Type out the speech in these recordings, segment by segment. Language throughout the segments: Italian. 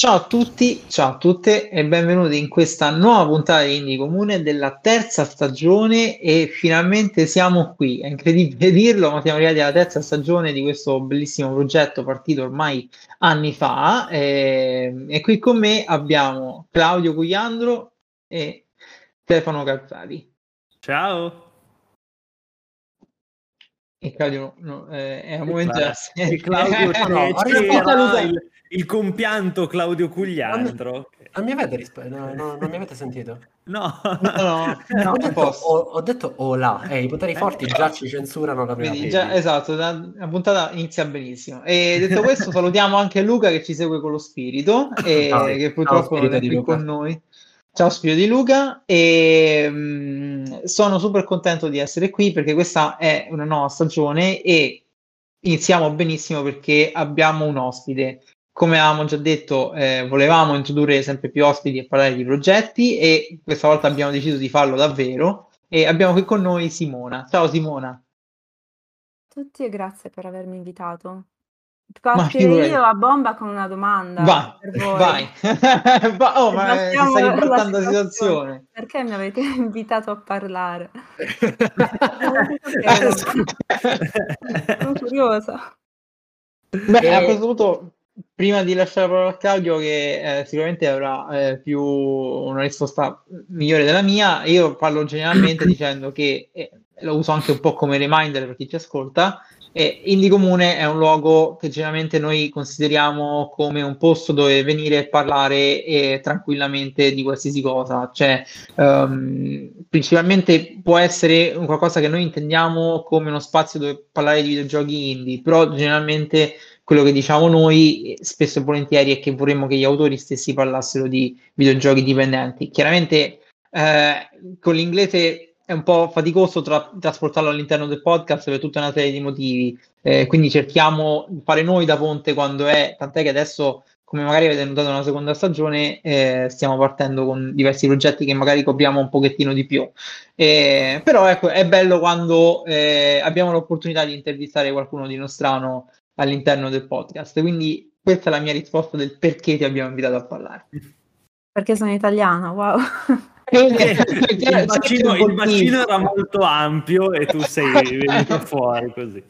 Ciao a tutti, ciao a tutte e benvenuti in questa nuova puntata di Indie Comune della terza stagione e finalmente siamo qui. È incredibile dirlo, ma siamo arrivati alla terza stagione di questo bellissimo progetto partito ormai anni fa e, e qui con me abbiamo Claudio Cugliandro e Stefano Calzati. Ciao! E Claudio no, eh, è un momento della Claudio no, il, compianto Claudio Cugliandro. Non mi avete, risp- no, no, non mi avete sentito? No, no, no, no ho, detto, ho, ho, detto hola, eh, i poteri forti già ci censurano la prima già, Esatto, la, la, puntata inizia benissimo. E detto questo salutiamo anche Luca che ci segue con lo spirito e no, che purtroppo non è qui con noi. Ciao Spiro di Luca e mh, mm, sono super contento di essere qui perché questa è una nuova stagione e iniziamo benissimo perché abbiamo un ospite. Come avevamo già detto, eh, volevamo introdurre sempre più ospiti e parlare di progetti e questa volta abbiamo deciso di farlo davvero e abbiamo qui con noi Simona. Ciao Simona. Tutti e grazie per avermi invitato. Partirei io a bomba con una domanda vai, vai. va, oh, ma stai ribaltando la situazione perché mi avete invitato a parlare sono curiosa Beh, e... a questo punto prima di lasciare la parola a Claudio che eh, sicuramente avrà eh, più una risposta migliore della mia io parlo generalmente dicendo che eh, lo uso anche un po' come reminder per chi ci ascolta e Indie Comune è un luogo che generalmente noi consideriamo come un posto dove venire e parlare e tranquillamente di qualsiasi cosa, cioè um, principalmente può essere qualcosa che noi intendiamo come uno spazio dove parlare di videogiochi indie, però generalmente quello che diciamo noi spesso e volentieri è che vorremmo che gli autori stessi parlassero di videogiochi dipendenti. Chiaramente eh, con l'inglese è un po' faticoso tra- trasportarlo all'interno del podcast per tutta una serie di motivi. Eh, quindi cerchiamo di fare noi da ponte quando è, tant'è che adesso, come magari avete notato nella seconda stagione, eh, stiamo partendo con diversi progetti che magari copriamo un pochettino di più. Eh, però ecco, è bello quando eh, abbiamo l'opportunità di intervistare qualcuno di nostrano all'interno del podcast. Quindi questa è la mia risposta del perché ti abbiamo invitato a parlare. Perché sono italiana, wow. il, bacino, il bacino era molto ampio e tu sei venuto fuori così.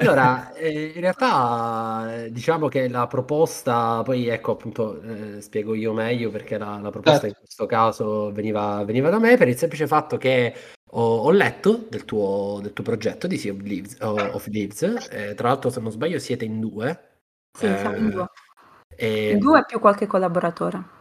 Allora, eh, in realtà diciamo che la proposta, poi ecco appunto eh, spiego io meglio perché la, la proposta certo. in questo caso veniva, veniva, da me per il semplice fatto che ho, ho letto del tuo, del tuo, progetto di Sea of Leaves, of Leaves eh, tra l'altro se non sbaglio siete in due. Sì, siamo in due. E... In due più qualche collaboratore.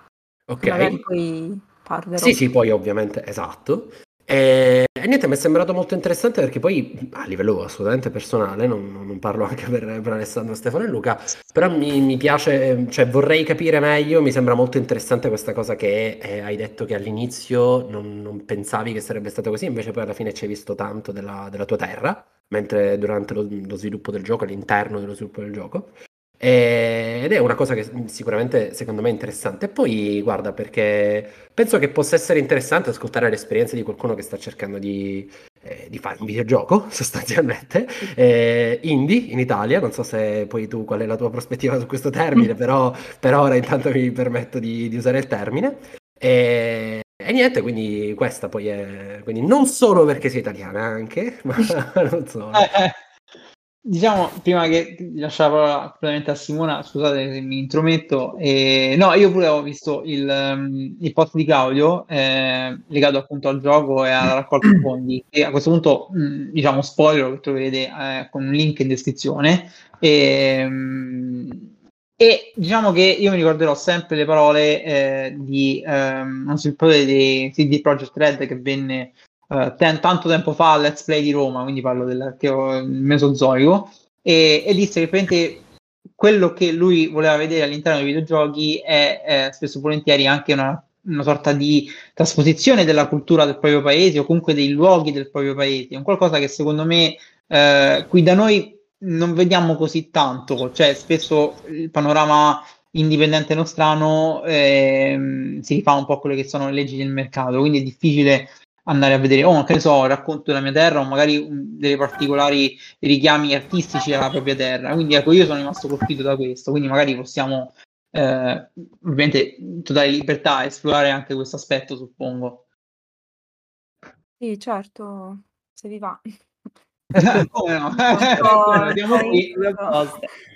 Ok. Magari poi parlerò. Sì, sì, poi ovviamente, esatto. E, e, niente, mi è sembrato molto interessante perché poi a livello assolutamente personale, non, non parlo anche per, per, Alessandro, Stefano e Luca, però mi, mi, piace, cioè vorrei capire meglio, mi sembra molto interessante questa cosa che eh, hai detto che all'inizio non, non, pensavi che sarebbe stato così, invece poi alla fine ci hai visto tanto della, della tua terra, mentre durante lo, lo sviluppo del gioco, all'interno dello sviluppo del gioco. Ed è una cosa che sicuramente secondo me è interessante. E poi, guarda, perché penso che possa essere interessante ascoltare l'esperienza di qualcuno che sta cercando di, eh, di fare un videogioco, sostanzialmente, eh, indie in Italia. Non so se poi tu qual è la tua prospettiva su questo termine, però per ora intanto mi permetto di, di usare il termine. E, e, niente, quindi questa poi è... Quindi non solo perché sei italiana anche, ma non solo. Diciamo, prima che lasciare la parola completamente a Simona, scusate se mi intrometto, eh, no, io pure ho visto il, um, il post di Claudio eh, legato appunto al gioco e alla raccolta fondi e a questo punto, mh, mm, diciamo, spoiler che troverete eh, con un link in descrizione. E, um, e, diciamo che io mi ricorderò sempre le parole eh, di um, un sviluppatore di CD Projekt Red che venne uh, ten- tanto tempo fa al Let's Play di Roma, quindi parlo del Mesozoico, e, e disse che praticamente quello che lui voleva vedere all'interno dei videogiochi è, è spesso e volentieri anche una, una, sorta di trasposizione della cultura del proprio paese o comunque dei luoghi del proprio paese, è un qualcosa che secondo me eh, qui da noi non vediamo così tanto, cioè spesso il panorama indipendente nostrano eh, si rifà un po' a quelle che sono le leggi del mercato, quindi è difficile andare a vedere, oh, che ne so, racconto della mia terra o magari um, dei particolari richiami artistici alla propria terra. Quindi ecco, io sono rimasto colpito da questo, quindi magari possiamo eh, ovviamente totale libertà esplorare anche questo aspetto, suppongo. Sì, certo, se vi va. Come no? Siamo qui.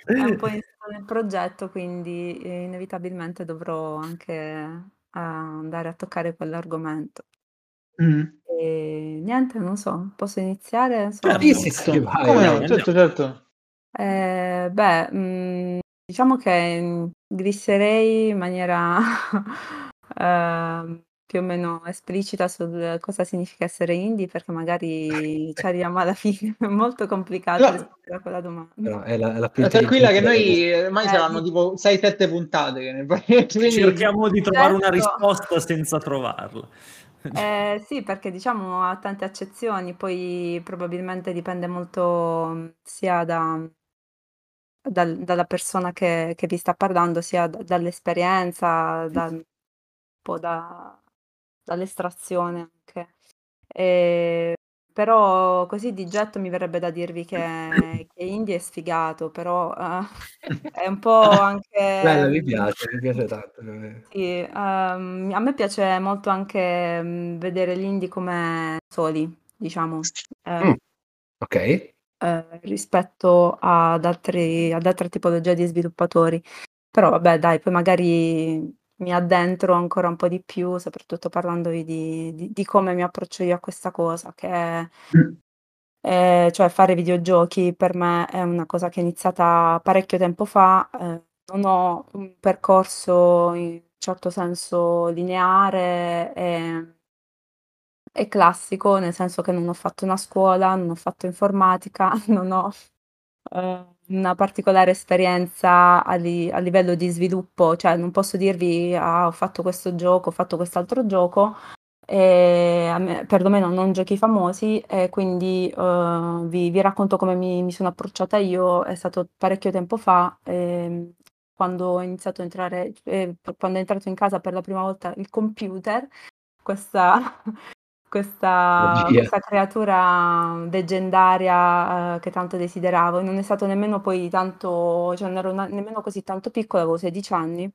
È un po' nel progetto, quindi eh, inevitabilmente dovrò anche eh, andare a toccare quell'argomento. Mm. E niente, non so, posso iniziare? Insomma, sì, sì, sì, vai, Come no? Certo, certo. Eh, beh, mh, mm, diciamo che glisserei in maniera eh, più o meno esplicita sul cosa significa essere indie, perché magari ci arriviamo alla fine, è molto complicato no. rispondere a quella domanda. No, è la, è la più tranquilla che noi ormai eh, saranno tipo 6-7 puntate. Quindi... Cerchiamo di trovare certo. una risposta senza trovarla. Eh, sì, perché diciamo ha tante accezioni, poi probabilmente dipende molto sia da, dal, dalla persona che, che, vi sta parlando, sia d- dall'esperienza, da, un po' da, dall'estrazione anche. Però così di getto mi verrebbe da dirvi che, che indie è sfigato, però uh, è un po' anche... Bello, mi piace, mi piace tanto. Sì, um, a me piace molto anche um, vedere gli indie come soli, diciamo. Eh, mm. Ok. Eh, rispetto ad, altri, ad altre tipologie di sviluppatori. Però vabbè, dai, poi magari mi addentro ancora un po' di più, soprattutto parlandovi di, di, di come mi approccio io a questa cosa, che mm. è, cioè fare videogiochi per me è una cosa che è iniziata parecchio tempo fa, eh, non ho un percorso in certo senso lineare e, e classico, nel senso che non ho fatto una scuola, non ho fatto informatica, non ho... Eh, una particolare esperienza a, li- a livello di sviluppo, cioè non posso dirvi ah, ho fatto questo gioco, ho fatto quest'altro gioco, e me, perlomeno non giochi famosi, e quindi uh, vi, vi, racconto come mi, mi, sono approcciata io, è stato parecchio tempo fa, eh, quando ho iniziato a entrare, eh, quando è entrato in casa per la prima volta il computer, questa questa, questa creatura leggendaria eh, che tanto desideravo. E non è stato nemmeno poi tanto, cioè non ero na- nemmeno così tanto piccola, avevo 16 anni.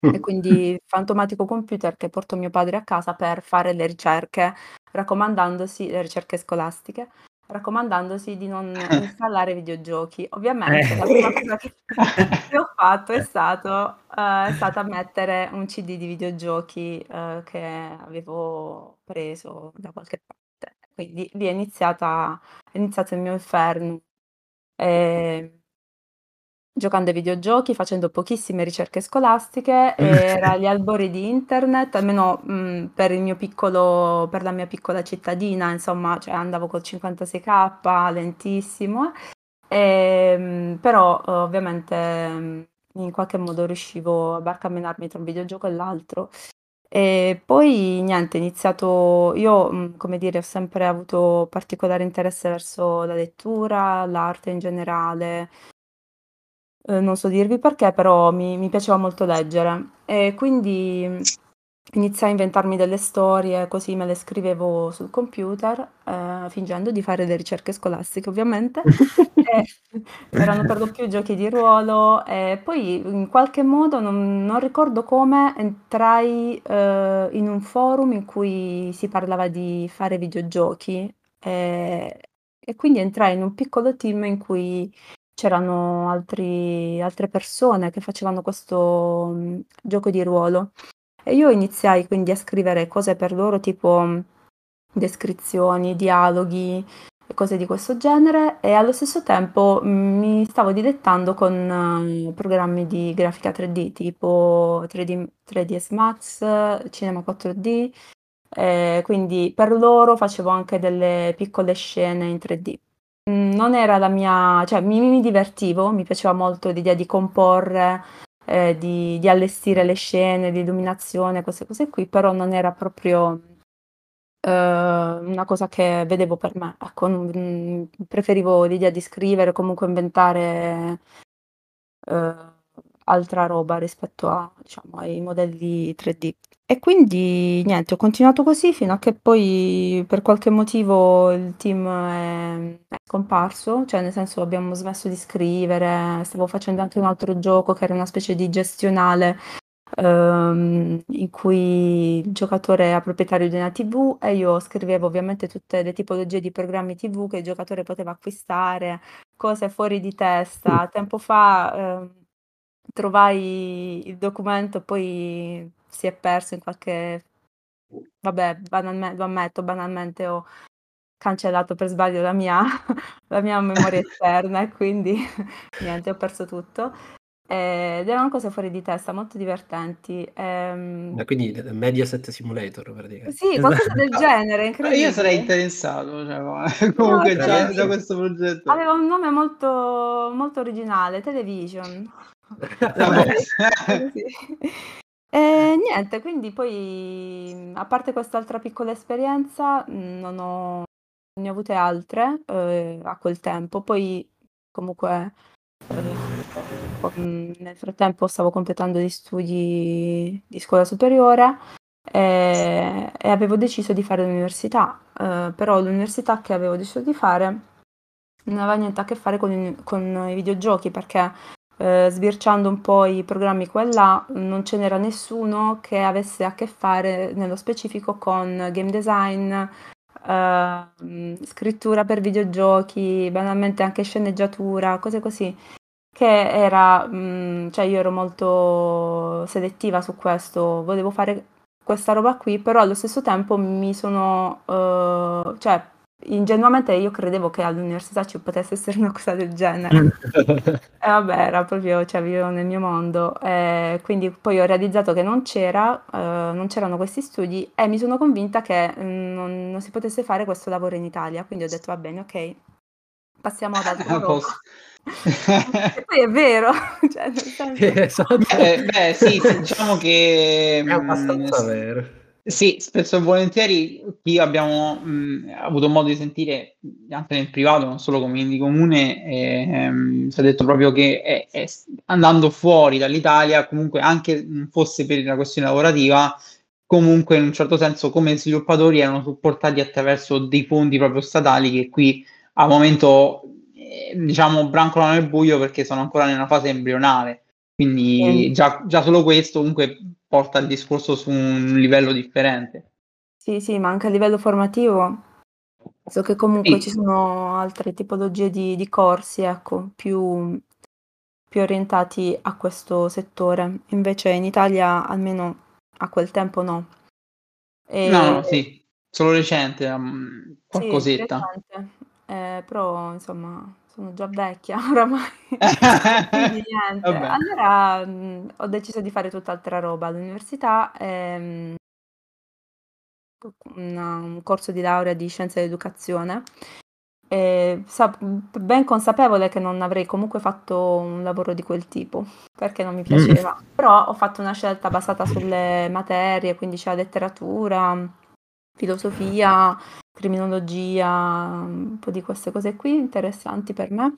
E mm. quindi fantomatico computer che porto mio padre a casa per fare le ricerche, raccomandandosi, le ricerche scolastiche, raccomandandosi di non installare videogiochi. Ovviamente la prima cosa che, che ho fatto è, stato, uh, è stata mettere un CD di videogiochi uh, che avevo preso da qualche parte. Quindi lì è, iniziata, è iniziato il mio inferno. E, giocando ai videogiochi, facendo pochissime ricerche scolastiche, era agli albori di internet, almeno mh, per il mio piccolo, per la mia piccola cittadina, insomma, cioè andavo col 56k, lentissimo, e, mh, però ovviamente mh, in qualche modo riuscivo a barcamenarmi tra un videogioco e l'altro. E poi niente, ho iniziato, io come dire, ho sempre avuto particolare interesse verso la lettura, l'arte in generale, Ehm, non so dirvi perché, però mi mi piaceva molto leggere. E quindi iniziai a inventarmi delle storie, così me le scrivevo sul computer, ehm, fingendo di fare le ricerche scolastiche ovviamente. E erano per lo più giochi di ruolo. E poi in qualche modo, non non ricordo come, entrai, ehm, in un forum in cui si parlava di fare videogiochi, ehm, e quindi entrai in un piccolo team in cui c'erano altri altre persone che facevano questo, mhmm, gioco di ruolo. E io iniziai quindi a scrivere cose per loro, tipo mhmm, descrizioni, dialoghi cose di questo genere e allo stesso tempo, mhmm, mi stavo dilettando con programmi di grafica 3D, tipo 3D 3ds Max, Cinema 4D, ehm, quindi per loro facevo anche delle piccole scene in 3D. Mhmm, non era la mia cioè mi mi divertivo, mi piaceva molto l'idea di comporre, ehm, di di allestire le scene, l'illuminazione, queste cose qui, però non era proprio, uhm, una cosa che vedevo per me. Ecco, non mhmm, preferivo l'idea di scrivere, comunque inventare, uhm, altra roba rispetto a diciamo, ai modelli 3D. E quindi niente, ho continuato così fino a che poi per qualche motivo il team è, è scomparso, cioè nel senso abbiamo smesso di scrivere, stavo facendo anche un altro gioco che era una specie di gestionale ehm, in cui il giocatore era proprietario di una TV e io scrivevo ovviamente tutte le tipologie di programmi TV che il giocatore poteva acquistare, cose fuori di testa. Tempo fa eh, trovai il documento, poi si è perso in qualche... Vabbè, banalmente, lo ammetto, banalmente ho cancellato per sbaglio la mia, la mia memoria esterna e quindi niente, ho perso tutto. Ed erano cose fuori di testa, molto divertenti. Ehm... quindi Mediaset Simulator praticamente. Sì, qualcosa del genere, incredibile. Io sarei interessato, cioè, comunque no, già da questo progetto. Aveva un nome molto, molto originale, Television. E niente, quindi poi a parte quest'altra piccola esperienza, non ho, ne ho avute altre eh, a quel tempo. Poi comunque eh, nel frattempo stavo completando gli studi di scuola superiore e, e avevo deciso di fare l'università, eh, però l'università che avevo deciso di fare non aveva niente a che fare con, con i videogiochi perché eh, sbirciando un po' i programmi qua e là, non ce n'era nessuno che avesse a che fare nello specifico con game design, eh, scrittura per videogiochi, banalmente anche sceneggiatura, cose così. Che era, mh, mm, cioè io ero molto selettiva su questo, volevo fare questa roba qui, però allo stesso tempo mi sono, uh, cioè ingenuamente io credevo che all'università ci potesse essere una cosa del genere. e vabbè, era proprio, cioè vivevo nel mio mondo. E quindi poi ho realizzato che non c'era, eh, non c'erano questi studi e mi sono convinta che mm, non, non, si potesse fare questo lavoro in Italia. Quindi ho detto va bene, ok, passiamo ad altro lavoro. e poi è vero, cioè, nel senso... esatto. eh, beh sì, diciamo che... È abbastanza mm, vero sì, spesso e volentieri qui abbiamo mh, avuto modo di sentire anche nel privato, non solo come di comune, ehm, si è detto proprio che è, è, andando fuori dall'Italia, comunque anche fosse per una questione lavorativa, comunque in un certo senso come sviluppatori erano supportati attraverso dei fondi proprio statali che qui al momento eh, diciamo brancolano nel buio perché sono ancora nella fase embrionale. Quindi mm. già, già solo questo comunque porta il discorso su un livello differente. Sì, sì, ma anche a livello formativo. So che comunque sì. ci sono altre tipologie di, di corsi, ecco, più, più, orientati a questo settore. Invece in Italia, almeno a quel tempo, no. E... No, no, sì, solo recente, um, qualcosetta. Sì, recente. Eh, però, insomma, sono già vecchia oramai. Quindi niente. Allora, mhmm, ho deciso di fare tutt'altra roba all'università, ehm una un corso di laurea di scienze dell'educazione. E sa ben consapevole che non avrei comunque fatto un lavoro di quel tipo, perché non mi piaceva. Mh. Però ho fatto una scelta basata sulle materie, quindi c'era letteratura, filosofia criminologia, un po' di queste cose qui interessanti per me.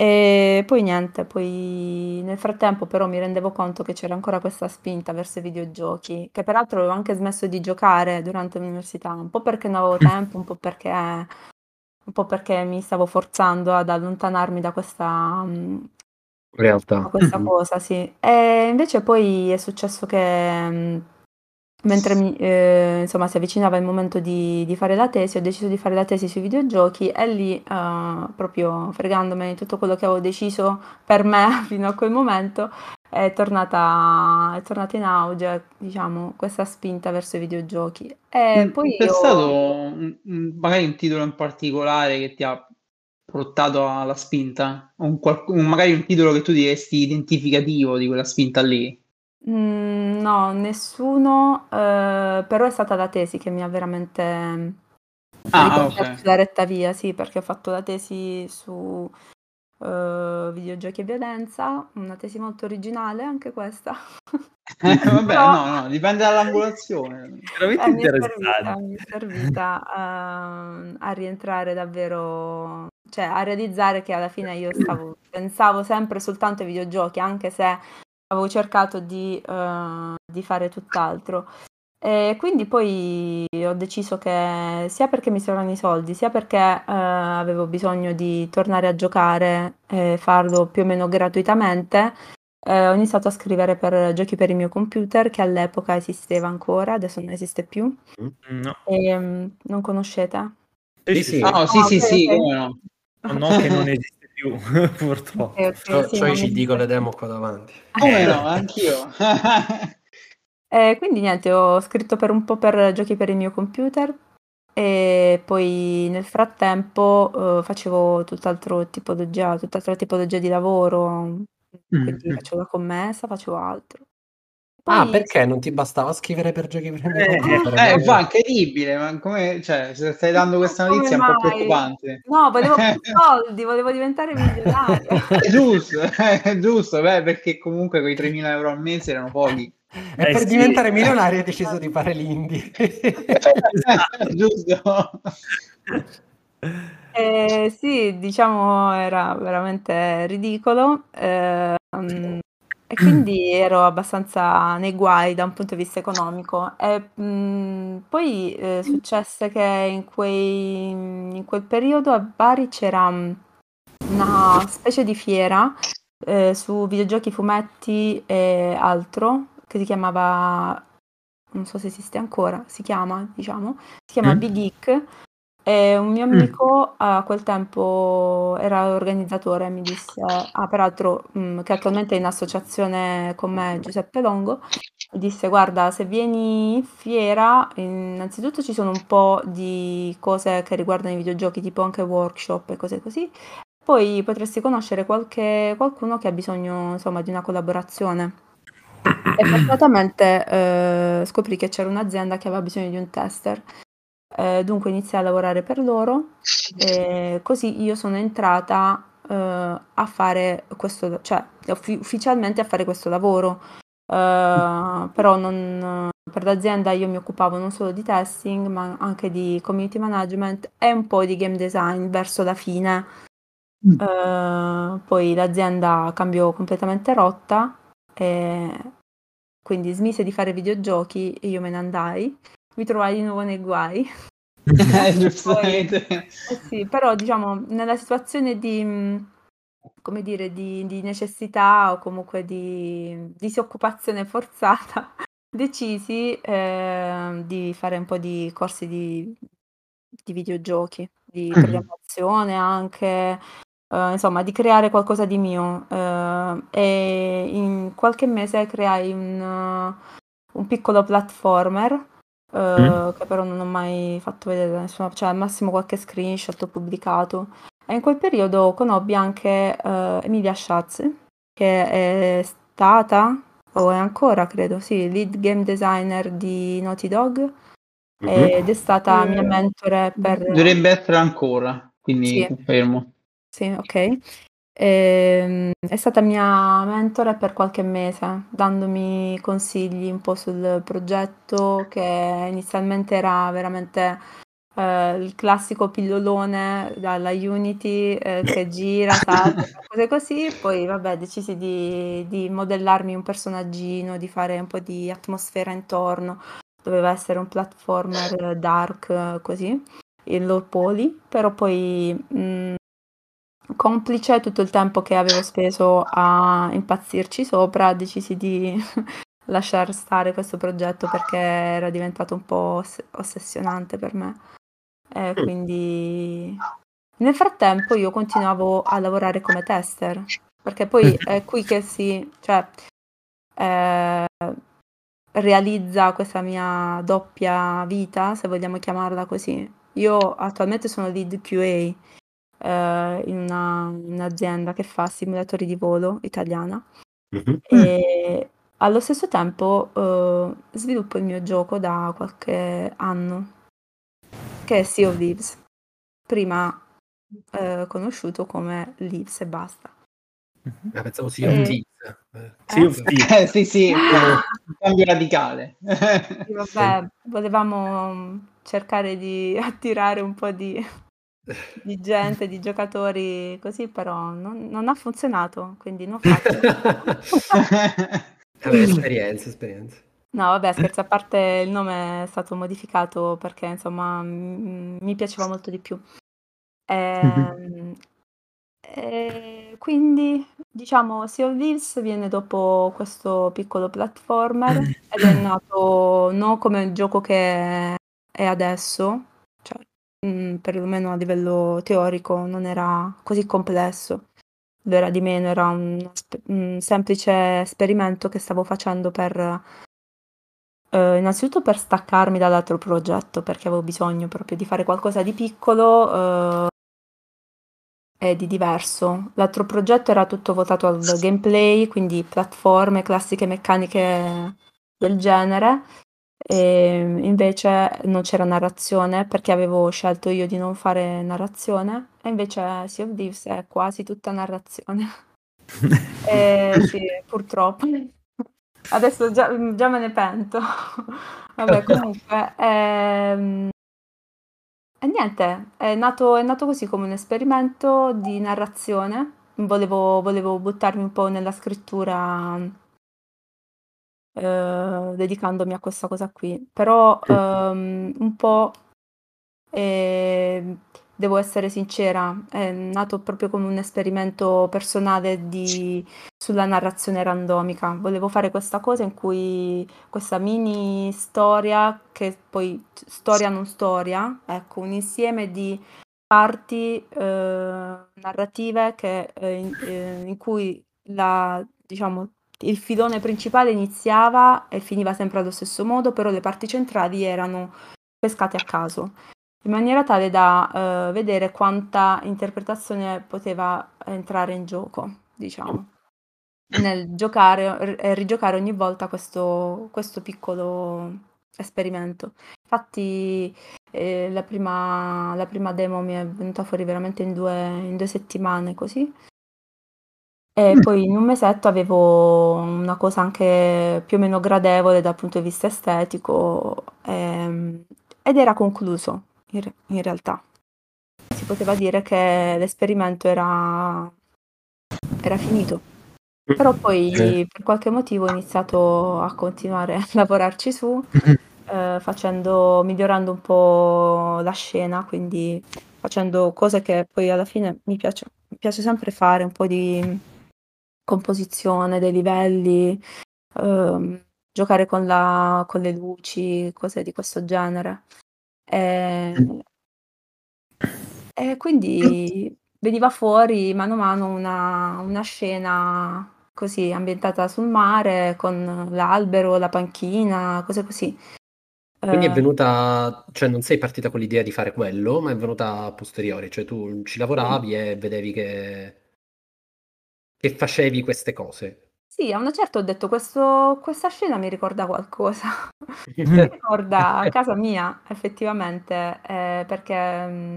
E poi niente, poi nel frattempo però mi rendevo conto che c'era ancora questa spinta verso i videogiochi, che peraltro avevo anche smesso di giocare durante l'università, un po' perché non avevo mm. tempo, un po' perché, un po perché mi stavo forzando ad allontanarmi da questa mm, realtà. Da questa mm-hmm. cosa, sì. E invece poi è successo che mm, Mentre mi, eh, insomma, si avvicinava il momento di, di, fare la tesi, ho deciso di fare la tesi sui videogiochi e lì, eh, proprio fregandomi di tutto quello che avevo deciso per me fino a quel momento, è tornata, è tornata in auge, diciamo, questa spinta verso i videogiochi. E mm, poi C'è io... stato un, magari un titolo in particolare che ti ha portato alla spinta? Un, un, magari un titolo che tu diresti identificativo di quella spinta lì? Mhmm, no, nessuno, uhm, però è stata la tesi che mi ha veramente Ah, okay. sulla retta via, sì, perché ho fatto la tesi su, uhm, videogiochi e violenza, una tesi molto originale anche questa. Eh, vabbè, Però no, no, dipende dall'angolazione. Veramente eh, mi è servita, interessante. mi è servita a a rientrare davvero cioè a realizzare che alla fine io stavo pensavo sempre soltanto ai videogiochi, anche se avevo cercato di, uh, di fare tutt'altro. E quindi poi ho deciso che sia perché mi servono i soldi, sia perché eh, avevo bisogno di tornare a giocare e farlo più o meno gratuitamente, eh, ho iniziato a scrivere per giochi per il mio computer che all'epoca esisteva ancora, adesso non esiste più. Mm, no. E, um, non conoscete? Sì, sì. Ah, sì, Ah, sì, ok, sì, ok. come no. No, no, che non esiste più, purtroppo. Ok, ok, C'ho, sì, c'ho non i CD esiste. con le demo qua davanti. Come no, anch'io. E quindi niente, ho scritto per un po' per giochi per il mio computer e poi nel frattempo eh, facevo tutt'altro tipologia, tutt'altra tipologia di lavoro, quindi Mm. facevo la commessa, facevo altro. Ah, Poi perché non ti bastava scrivere per giochi per il mio Eh, computer? Eh, fa, incredibile, ma come, cioè, se stai dando questa notizia è un po' preoccupante. No, volevo più soldi, volevo diventare milionaria. È giusto, è giusto, beh, perché comunque quei 3.000 euro al mese erano pochi. E Eh, per sì. diventare milionario hai deciso di fare l'indie. giusto. Eh, sì, diciamo era veramente ridicolo. ehm, e quindi ero abbastanza nei guai da un punto di vista economico. E mh, poi eh, successe che in, quei, in quel periodo a Bari c'era mh, una specie di fiera eh, su videogiochi, fumetti e altro che si chiamava, non so se esiste ancora, si chiama, diciamo, si chiama Mm. Big Geek. E un mio Mm. amico a quel tempo era organizzatore, mi disse, ah, peraltro, mh, che attualmente è in associazione con me, Giuseppe Longo, mi disse, guarda, se vieni in fiera, innanzitutto ci sono un po' di cose che riguardano i videogiochi, tipo anche workshop e cose così, poi potresti conoscere qualche, qualcuno che ha bisogno, insomma, di una collaborazione. E fortunatamente eh, scoprì che c'era un'azienda che aveva bisogno di un tester. Eh, dunque iniziai a lavorare per loro e così io sono entrata eh, a fare questo, cioè uffi- ufficialmente a fare questo lavoro. Eh, però non, per l'azienda io mi occupavo non solo di testing, ma anche di community management e un po' di game design verso la fine. Mm. Eh, poi l'azienda cambiò completamente rotta e quindi smise di fare videogiochi e io me ne andai. Mi trovai di nuovo nei guai. Eh, giustamente. Eh sì, però diciamo nella situazione di, mh, come dire, di, di necessità o comunque di disoccupazione forzata, decisi eh, di fare un po' di corsi di, di videogiochi, di Mm. programmazione anche, eh, insomma, di creare qualcosa di mio. eh, e in qualche mese creai un, eh, un piccolo platformer eh, che però non ho mai fatto vedere da nessuna, cioè al massimo qualche screenshot ho pubblicato. E in quel periodo conobbi anche eh, Emilia Schatz, che è stata, o è ancora credo, sì, lead game designer di Naughty Dog ed è stata mia mentore per... Dovrebbe essere ancora, quindi Sì. confermo. Sì, ok. Ehm, è stata mia mentore per qualche mese, dandomi consigli un po' sul progetto che inizialmente era veramente eh, il classico pillolone dalla Unity eh, che gira, salta, cose così. Poi, vabbè, decisi di, di modellarmi un personaggino, di fare un po' di atmosfera intorno. Doveva essere un platformer dark, così, in low poly, però poi... mh, complice tutto il tempo che avevo speso a impazzirci sopra, decisi di lasciare stare questo progetto perché era diventato un po' oss- ossessionante per me. E quindi nel frattempo io continuavo a lavorare come tester, perché poi è qui che si, cioè, eh, realizza questa mia doppia vita, se vogliamo chiamarla così. Io attualmente sono lead QA eh, in una- un'azienda che fa simulatori di volo italiana Mhm. e allo stesso tempo eh, sviluppo il mio gioco da qualche anno, che è Sea of Thieves, prima eh, conosciuto come Leaves e basta. Ah, pensavo Sea of Eh. Thieves. Eh, Sea of Thieves. Eh, sì, sì, un cambio radicale. Sì, vabbè, volevamo mm, cercare di attirare un po' di, di gente, di giocatori così, però non, non ha funzionato, quindi non fatelo. Vabbè, esperienze, esperienze. No, vabbè, scherzo a parte, il nome è stato modificato perché insomma m- mi piaceva molto di più. Ehm, e quindi diciamo Sea of Thieves viene dopo questo piccolo platformer ed è nato non come il gioco che è adesso, mh, perlomeno a livello teorico non era così complesso, lo era di meno, era un, un semplice esperimento che stavo facendo per Uh, innanzitutto per staccarmi dall'altro progetto, perché avevo bisogno proprio di fare qualcosa di piccolo uh, e di diverso. L'altro progetto era tutto votato al gameplay, quindi piattaforme, classiche meccaniche del genere, e invece non c'era narrazione perché avevo scelto io di non fare narrazione, e invece Sea of Thieves è quasi tutta narrazione. e, sì, purtroppo. Adesso già, già me ne pento. Vabbè, comunque, ehm, e niente, è nato, è nato così come un esperimento di narrazione. Volevo, volevo buttarmi un po' nella scrittura, eh, dedicandomi a questa cosa qui. Però ehm, un po', eh, devo essere sincera, è nato proprio come un esperimento personale di sulla narrazione randomica. Volevo fare questa cosa in cui questa mini storia, che poi storia non storia, ecco, un insieme di parti eh, narrative che, eh, in, eh, in, cui la, diciamo, il filone principale iniziava e finiva sempre allo stesso modo, però le parti centrali erano pescate a caso, in maniera tale da uh, vedere quanta interpretazione poteva entrare in gioco, diciamo nel giocare e rigiocare ogni volta questo, questo piccolo esperimento. Infatti eh, la, prima, la, prima, demo mi è venuta fuori veramente in due, in due settimane così. E mm. poi in un mesetto avevo una cosa anche più o meno gradevole dal punto di vista estetico ehm, ed era concluso in, in realtà. Si poteva dire che l'esperimento era, era finito. Però poi eh. per qualche motivo ho iniziato a continuare a lavorarci su, eh, facendo, migliorando un po' la scena, quindi facendo cose che poi alla fine mi piace, mi piace sempre fare, un po' di composizione dei livelli, ehm, giocare con, la, con le luci, cose di questo genere. E, e quindi veniva fuori mano a mano una, una scena così ambientata sul mare con l'albero, la panchina, cose così. Quindi è eh, venuta, cioè non sei partita con l'idea di fare quello, ma è venuta a posteriori, cioè tu ci lavoravi e vedevi che, che facevi queste cose. Sì, a una certa ho detto questo, questa scena mi ricorda qualcosa, mi ricorda casa mia effettivamente, eh, perché mm,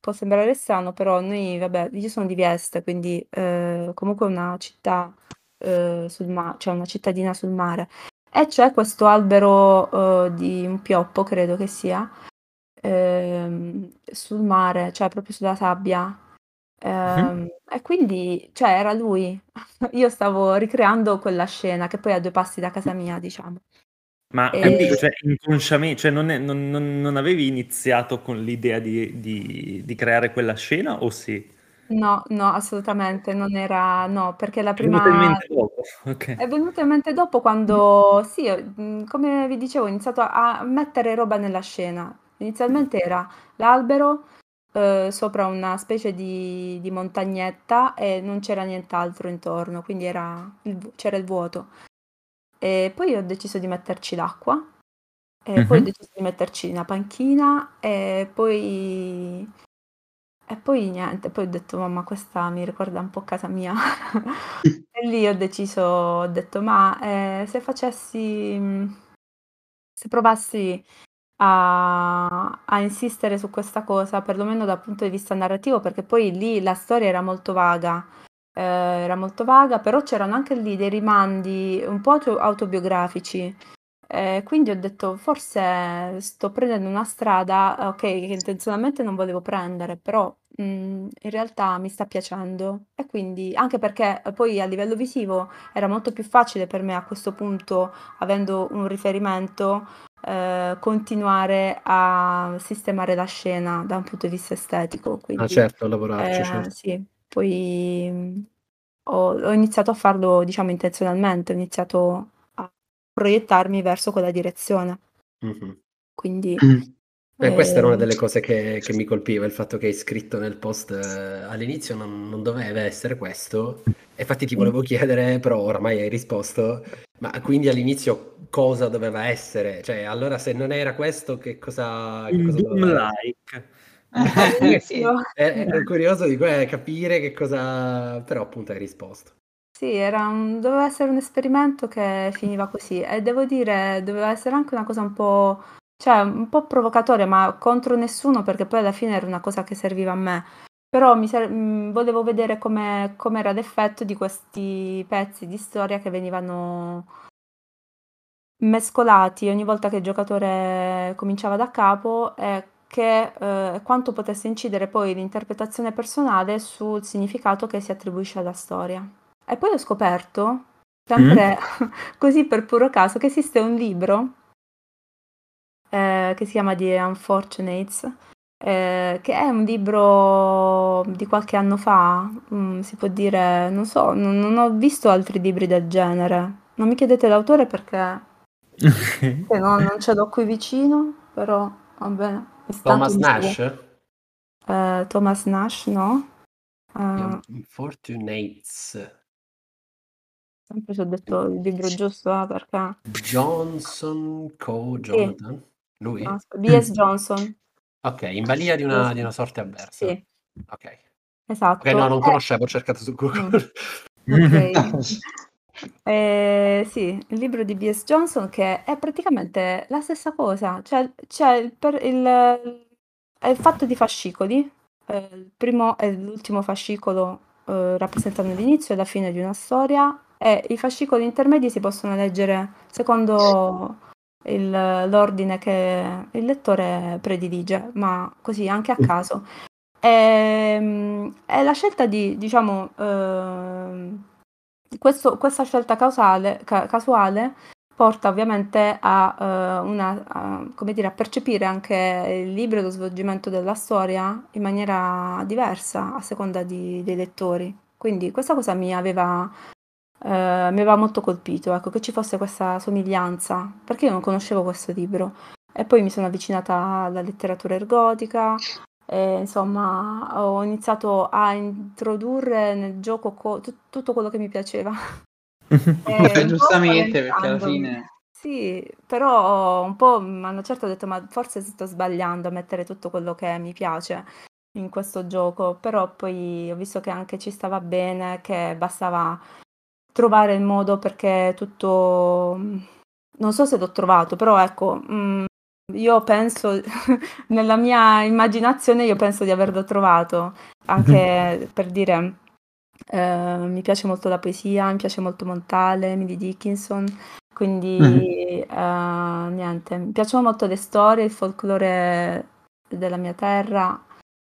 può sembrare strano, però noi, vabbè, io sono di Vieste, quindi eh, comunque una città eh, sul mare, cioè una cittadina sul mare. E c'è questo albero eh, di un pioppo, credo che sia, ehm, sul mare, cioè proprio sulla sabbia. Mm-hmm. E quindi, cioè, era lui. Io stavo ricreando quella scena che poi è a due passi da casa mia, diciamo. Ma e... quindi, cioè, inconsciamente, cioè, non, è, non, non, non, avevi iniziato con l'idea di, di, di, creare quella scena o sì? No, no, assolutamente, non era, no, perché la prima... È venuta in mente dopo, ok. È venuta in mente dopo quando, sì, come vi dicevo, ho iniziato a mettere roba nella scena. Inizialmente era l'albero eh, sopra una specie di, di, montagnetta e non c'era nient'altro intorno, quindi era il, c'era il vuoto. E poi ho deciso di metterci l'acqua, e poi ho deciso di metterci una panchina e poi... E poi niente, poi ho detto mamma questa mi ricorda un po' casa mia. e lì ho deciso, ho detto ma eh, se facessi, se provassi a, a, insistere su questa cosa, perlomeno dal punto di vista narrativo, perché poi lì la storia era molto vaga eh, era molto vaga, però c'erano anche lì dei rimandi un po' autobiografici, Eh, quindi ho detto forse sto prendendo una strada, ok, che intenzionalmente non volevo prendere, però mh, in realtà mi sta piacendo. E quindi anche perché poi a livello visivo era molto più facile per me a questo punto, avendo un riferimento, eh, continuare a sistemare la scena da un punto di vista estetico. Ah, Quindi, certo, lavorarci, eh, certo. sì, poi mh, ho, ho iniziato a farlo, diciamo, intenzionalmente, ho iniziato a proiettarmi verso quella direzione. Mhm. Quindi, Eh, questa era una eh, delle cose che, che mi colpiva, il fatto che hai scritto nel post eh, all'inizio non, non doveva essere questo. E infatti ti sì. volevo chiedere, però oramai hai risposto, ma quindi all'inizio cosa doveva essere? Cioè, allora se non era questo, che cosa, che cosa Doom doveva essere? like. Sì. all'inizio, Eh, ero curioso di capire che cosa... Però appunto hai risposto. sì, era un- doveva essere un esperimento che finiva così e devo dire, doveva essere anche una cosa un po', cioè, un po' provocatoria, ma contro nessuno perché poi alla fine era una cosa che serviva a me. Però mi ser- mh, volevo vedere come era l'effetto di questi pezzi di storia che venivano mescolati ogni volta che il giocatore cominciava da capo e che eh, quanto potesse incidere poi l'interpretazione personale sul significato che si attribuisce alla storia. E poi ho scoperto, sempre così per puro caso, che esiste un libro eh, che si chiama The Unfortunates, eh, che è un libro di qualche anno fa, mm, si può dire, non so, non, non ho visto altri libri del genere. Non mi chiedete l'autore perché no, non ce l'ho qui vicino, però va bene. Thomas Nash? eh, Thomas Nash, no? Fortunates. sempre ci ho detto il libro giusto, eh, perché... Johnson Co. Jonathan? Lui? no, B.S. Johnson, Ok, in balia di una, di una sorte avversa. sì, Ok. esatto. Ok, no, non Eh, conoscevo, ho cercato su Google. ok. Eh, sì, il libro di B.S. Johnson che è praticamente la stessa cosa, cioè, il, per- il- è fatto di fascicoli, eh, il primo e l'ultimo fascicolo eh, rappresentano l'inizio e la fine di una storia e i fascicoli intermedi si possono leggere secondo il- l'ordine che il lettore predilige, ma così anche a caso. Ehm, E, la scelta di, diciamo, ehm, questo- questa scelta causale- ca- casuale porta ovviamente a, eh, una, a, come dire, a percepire anche il libro e lo svolgimento della storia in maniera diversa a seconda di- dei lettori. Quindi questa cosa mi aveva, eh, mi aveva molto colpito, ecco, che ci fosse questa somiglianza, perché io non conoscevo questo libro. E poi mi sono avvicinata alla letteratura ergotica, e, insomma, ho iniziato a introdurre nel gioco co- tut- tutto quello che mi piaceva. E po' giustamente, perché alla fine... Sì, però un po' mi hanno certo detto, ma forse sto sbagliando a mettere tutto quello che mi piace in questo gioco, però poi ho visto che anche ci stava bene, che bastava trovare il modo perché tutto... Non so se l'ho trovato, però ecco, mm, io penso, nella mia immaginazione, io penso di averlo trovato, anche per dire, eh, mi piace molto la poesia, mi piace molto Montale, Emily Dickinson, quindi eh, niente, mi piacciono molto le storie, il folklore della mia terra,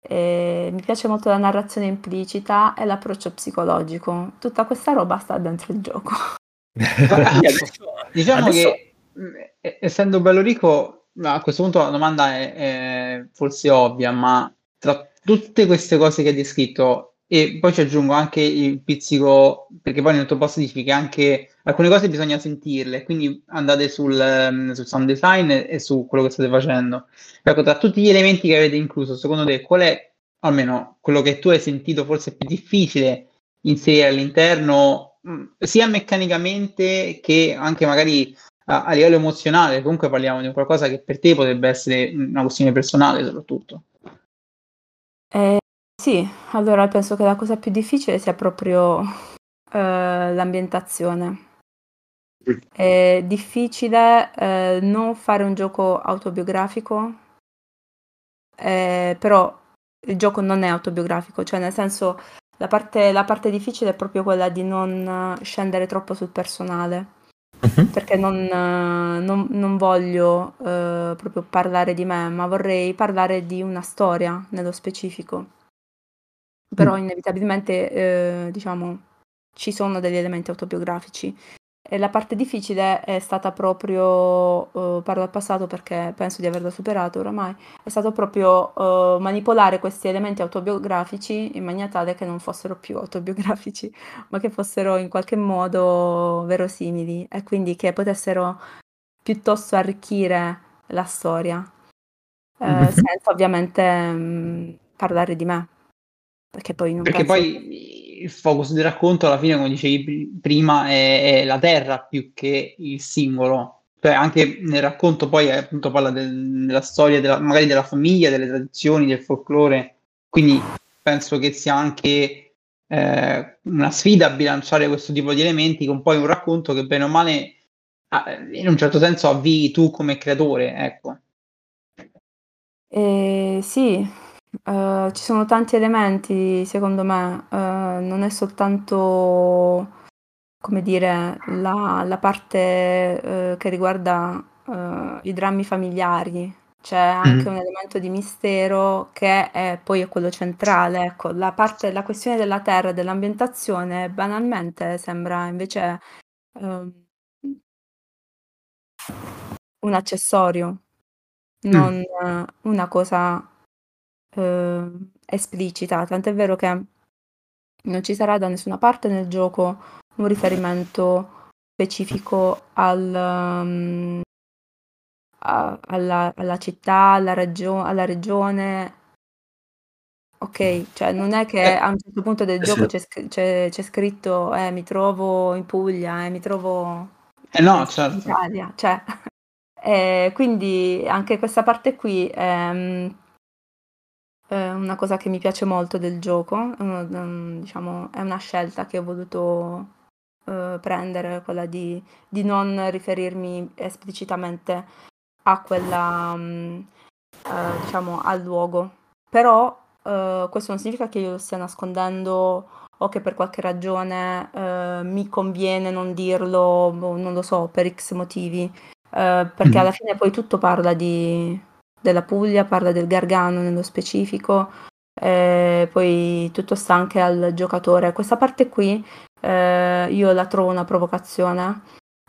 mi piace molto la narrazione implicita e l'approccio psicologico. Tutta questa roba sta dentro il gioco. Diciamo Adesso- che essendo bello ricco, a questo punto la domanda è, è forse ovvia, ma tra tutte queste cose che hai descritto, e poi ci aggiungo anche il pizzico, perché poi nel tuo post dici che anche alcune cose bisogna sentirle, quindi andate sul, ehm, sul sound design e, e su quello che state facendo. Ecco, tra tutti gli elementi che avete incluso, secondo te qual è, almeno quello che tu hai sentito forse più difficile inserire all'interno, mh, sia meccanicamente che anche magari a, a livello emozionale, comunque parliamo di qualcosa che per te potrebbe essere una questione personale soprattutto. Eh, sì, allora penso che la cosa più difficile sia proprio eh, l'ambientazione. È difficile eh, non fare un gioco autobiografico, eh, però il gioco non è autobiografico, cioè nel senso la parte, la parte difficile è proprio quella di non scendere troppo sul personale. Uh-huh. Perché non, non, non voglio uh, proprio parlare di me, ma vorrei parlare di una storia nello specifico. Però mm. inevitabilmente, uh, diciamo, ci sono degli elementi autobiografici e la parte difficile è stata proprio, uh, parlo al passato perché penso di averlo superato oramai, è stato proprio uh, manipolare questi elementi autobiografici in maniera tale che non fossero più autobiografici, ma che fossero in qualche modo verosimili e quindi che potessero piuttosto arricchire la storia, eh, mm-hmm. senza ovviamente mh, mm, parlare di me. Perché poi Perché penso... poi il focus del racconto alla fine, come dicevi prima, è, è la terra più che il singolo. Cioè, anche nel racconto poi appunto parla del, della storia, della, magari della famiglia, delle tradizioni, del folklore. Quindi penso che sia anche eh, una sfida a bilanciare questo tipo di elementi con poi un racconto che bene o male in un certo senso avvii tu come creatore, ecco. Eh, sì, Ehm, ci sono tanti elementi secondo me, ehm, non è soltanto, come dire, la la parte, uhm, che riguarda, uhm, i drammi familiari. C'è anche un elemento di mistero che è poi è quello centrale, ecco. La parte la questione della terra e dell'ambientazione banalmente sembra invece, uhm un accessorio, Mh. non una cosa Uhm, esplicita, tant'è vero che non ci sarà da nessuna parte nel gioco un riferimento specifico al mhmm, a alla alla città, alla regio alla regione. Okay, cioè non è che Eh. a un certo punto del Eh gioco sì. c'è c'è c'è scritto: "Eh, mi trovo in Puglia, eh, mi trovo Eh no, in certo. Italia." Cioè, ehm, quindi anche questa parte qui, ehm è una cosa che mi piace molto del gioco, è uno mhmm, diciamo, è una scelta che ho voluto, uhm, prendere, quella di di non riferirmi esplicitamente a quella mhmm, uhm, diciamo al luogo. Però, uhm, questo non significa che io lo stia nascondendo o che per qualche ragione, uhm, mi conviene non dirlo, boh, non lo so, per X motivi, uhm, perché alla Mh-mh. fine poi tutto parla di della Puglia, parla del Gargano nello specifico, e poi tutto sta anche al giocatore. Questa parte qui eh, io la trovo una provocazione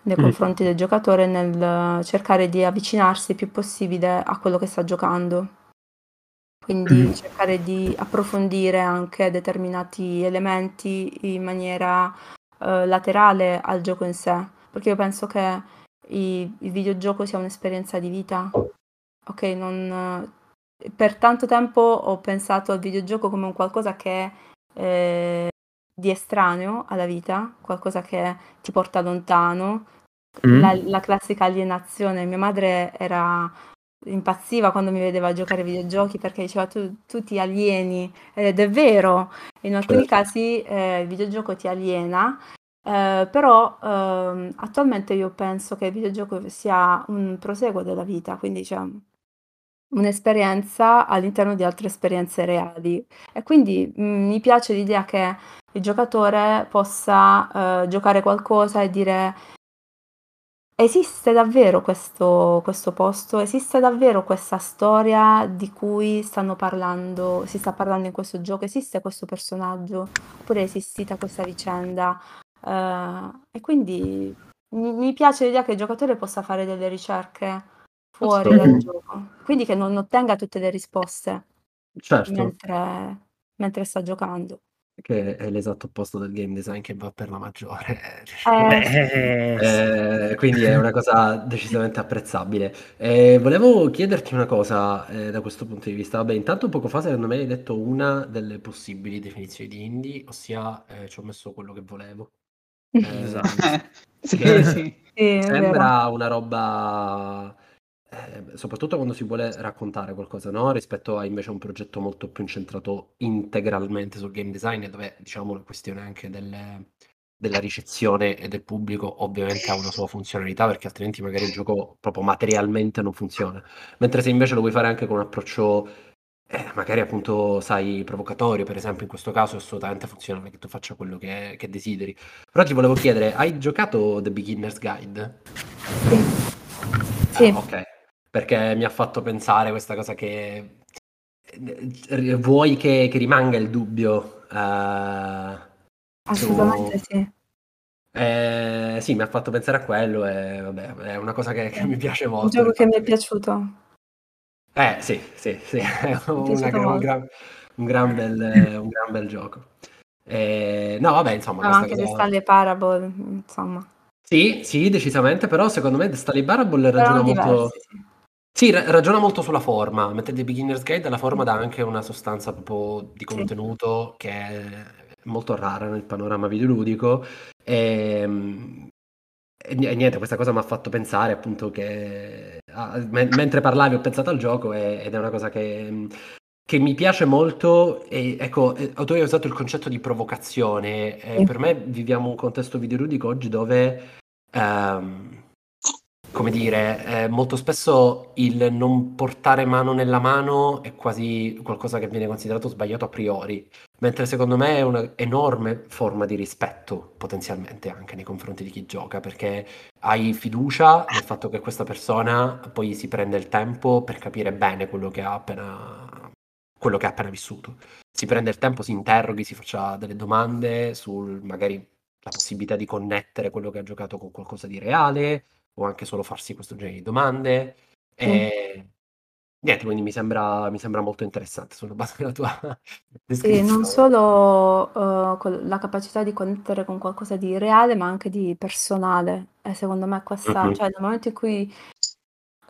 nei mm. confronti del giocatore nel cercare di avvicinarsi il più possibile a quello che sta giocando. Quindi mm. cercare di approfondire anche determinati elementi in maniera eh, laterale al gioco in sé, perché io penso che il, il videogioco sia un'esperienza di vita Ok, non per tanto tempo ho pensato al videogioco come un qualcosa che è eh, di estraneo alla vita, qualcosa che ti porta lontano, mm. la, la, classica alienazione. Mia madre era impazziva quando mi vedeva giocare ai videogiochi perché diceva tu, tu ti alieni ed è vero, in alcuni certo. casi eh, il videogioco ti aliena eh, però eh, attualmente io penso che il videogioco sia un proseguo della vita, quindi cioè, un'esperienza all'interno di altre esperienze reali. E quindi mh, mm, mi piace l'idea che il giocatore possa eh, giocare qualcosa e dire esiste davvero questo, questo posto, esiste davvero questa storia di cui stanno parlando, si sta parlando in questo gioco, esiste questo personaggio, oppure è esistita questa vicenda. Uh, e quindi mi, mi piace l'idea che il giocatore possa fare delle ricerche fuori dal gioco. Quindi che non ottenga tutte le risposte Certo. mentre, mentre sta giocando. Che è l'esatto opposto del game design che va per la maggiore. Eh, Eh, quindi è una cosa decisamente apprezzabile. Eh, volevo chiederti una cosa eh, da questo punto di vista. Vabbè, intanto poco fa secondo me hai detto una delle possibili definizioni di indie, ossia eh, ci ho messo quello che volevo. Eh, che sì. Sì, sembra una roba eh, soprattutto quando si vuole raccontare qualcosa, no? Rispetto a invece un progetto molto più incentrato integralmente sul game design, dove diciamo la questione anche delle, della ricezione e del pubblico ovviamente ha una sua funzionalità, perché altrimenti magari il gioco proprio materialmente non funziona. Mentre se invece lo vuoi fare anche con un approccio eh, magari appunto sai provocatorio, per esempio in questo caso è assolutamente funzionale che tu faccia quello che, che desideri. Però ti volevo chiedere, hai giocato The Beginner's Guide? Sì. Sì. Ah, ok, perché mi ha fatto pensare questa cosa che eh, vuoi che, che rimanga il dubbio? eh, Assolutamente su... sì. Eh, sì, mi ha fatto pensare a quello e vabbè, è una cosa che, che mi piace molto. Un gioco che mi è piaciuto. Eh sì, sì, sì, è una un, gran, un gran bel, un gran bel gioco. Eh, no, vabbè, insomma, questa anche cosa... Stanley Parable, insomma. Sì, sì, decisamente, però secondo me The Stanley Parable ragiona molto... diversi, sì. Sì, ra- ragiona molto sulla forma, mentre The Beginner's Guide alla forma dà anche una sostanza proprio di Sì. contenuto che è molto rara nel panorama videoludico. E, e ni- e niente, questa cosa mi ha fatto pensare appunto che ah, me- mentre parlavi ho pensato al gioco e- ed è una cosa che, che mi piace molto. E ecco, eh, tu hai usato il concetto di provocazione. e Sì. per me viviamo un contesto videoludico oggi dove ehm, come dire, eh, molto spesso il non portare mano nella mano è quasi qualcosa che viene considerato sbagliato a priori, mentre secondo me è un'enorme forma di rispetto potenzialmente anche nei confronti di chi gioca, perché hai fiducia nel fatto che questa persona poi si prende il tempo per capire bene quello che ha appena, quello che ha appena vissuto. Si prende il tempo, si interroghi, si faccia delle domande sul magari la possibilità di connettere quello che ha giocato con qualcosa di reale o anche solo farsi questo genere di domande. E niente, quindi mi sembra, mi sembra molto interessante sulla base della tua Sì, non descrizione. solo eh, con la capacità di connettere con qualcosa di reale, ma anche di personale. E secondo me questa, Mhm. cioè nel momento in cui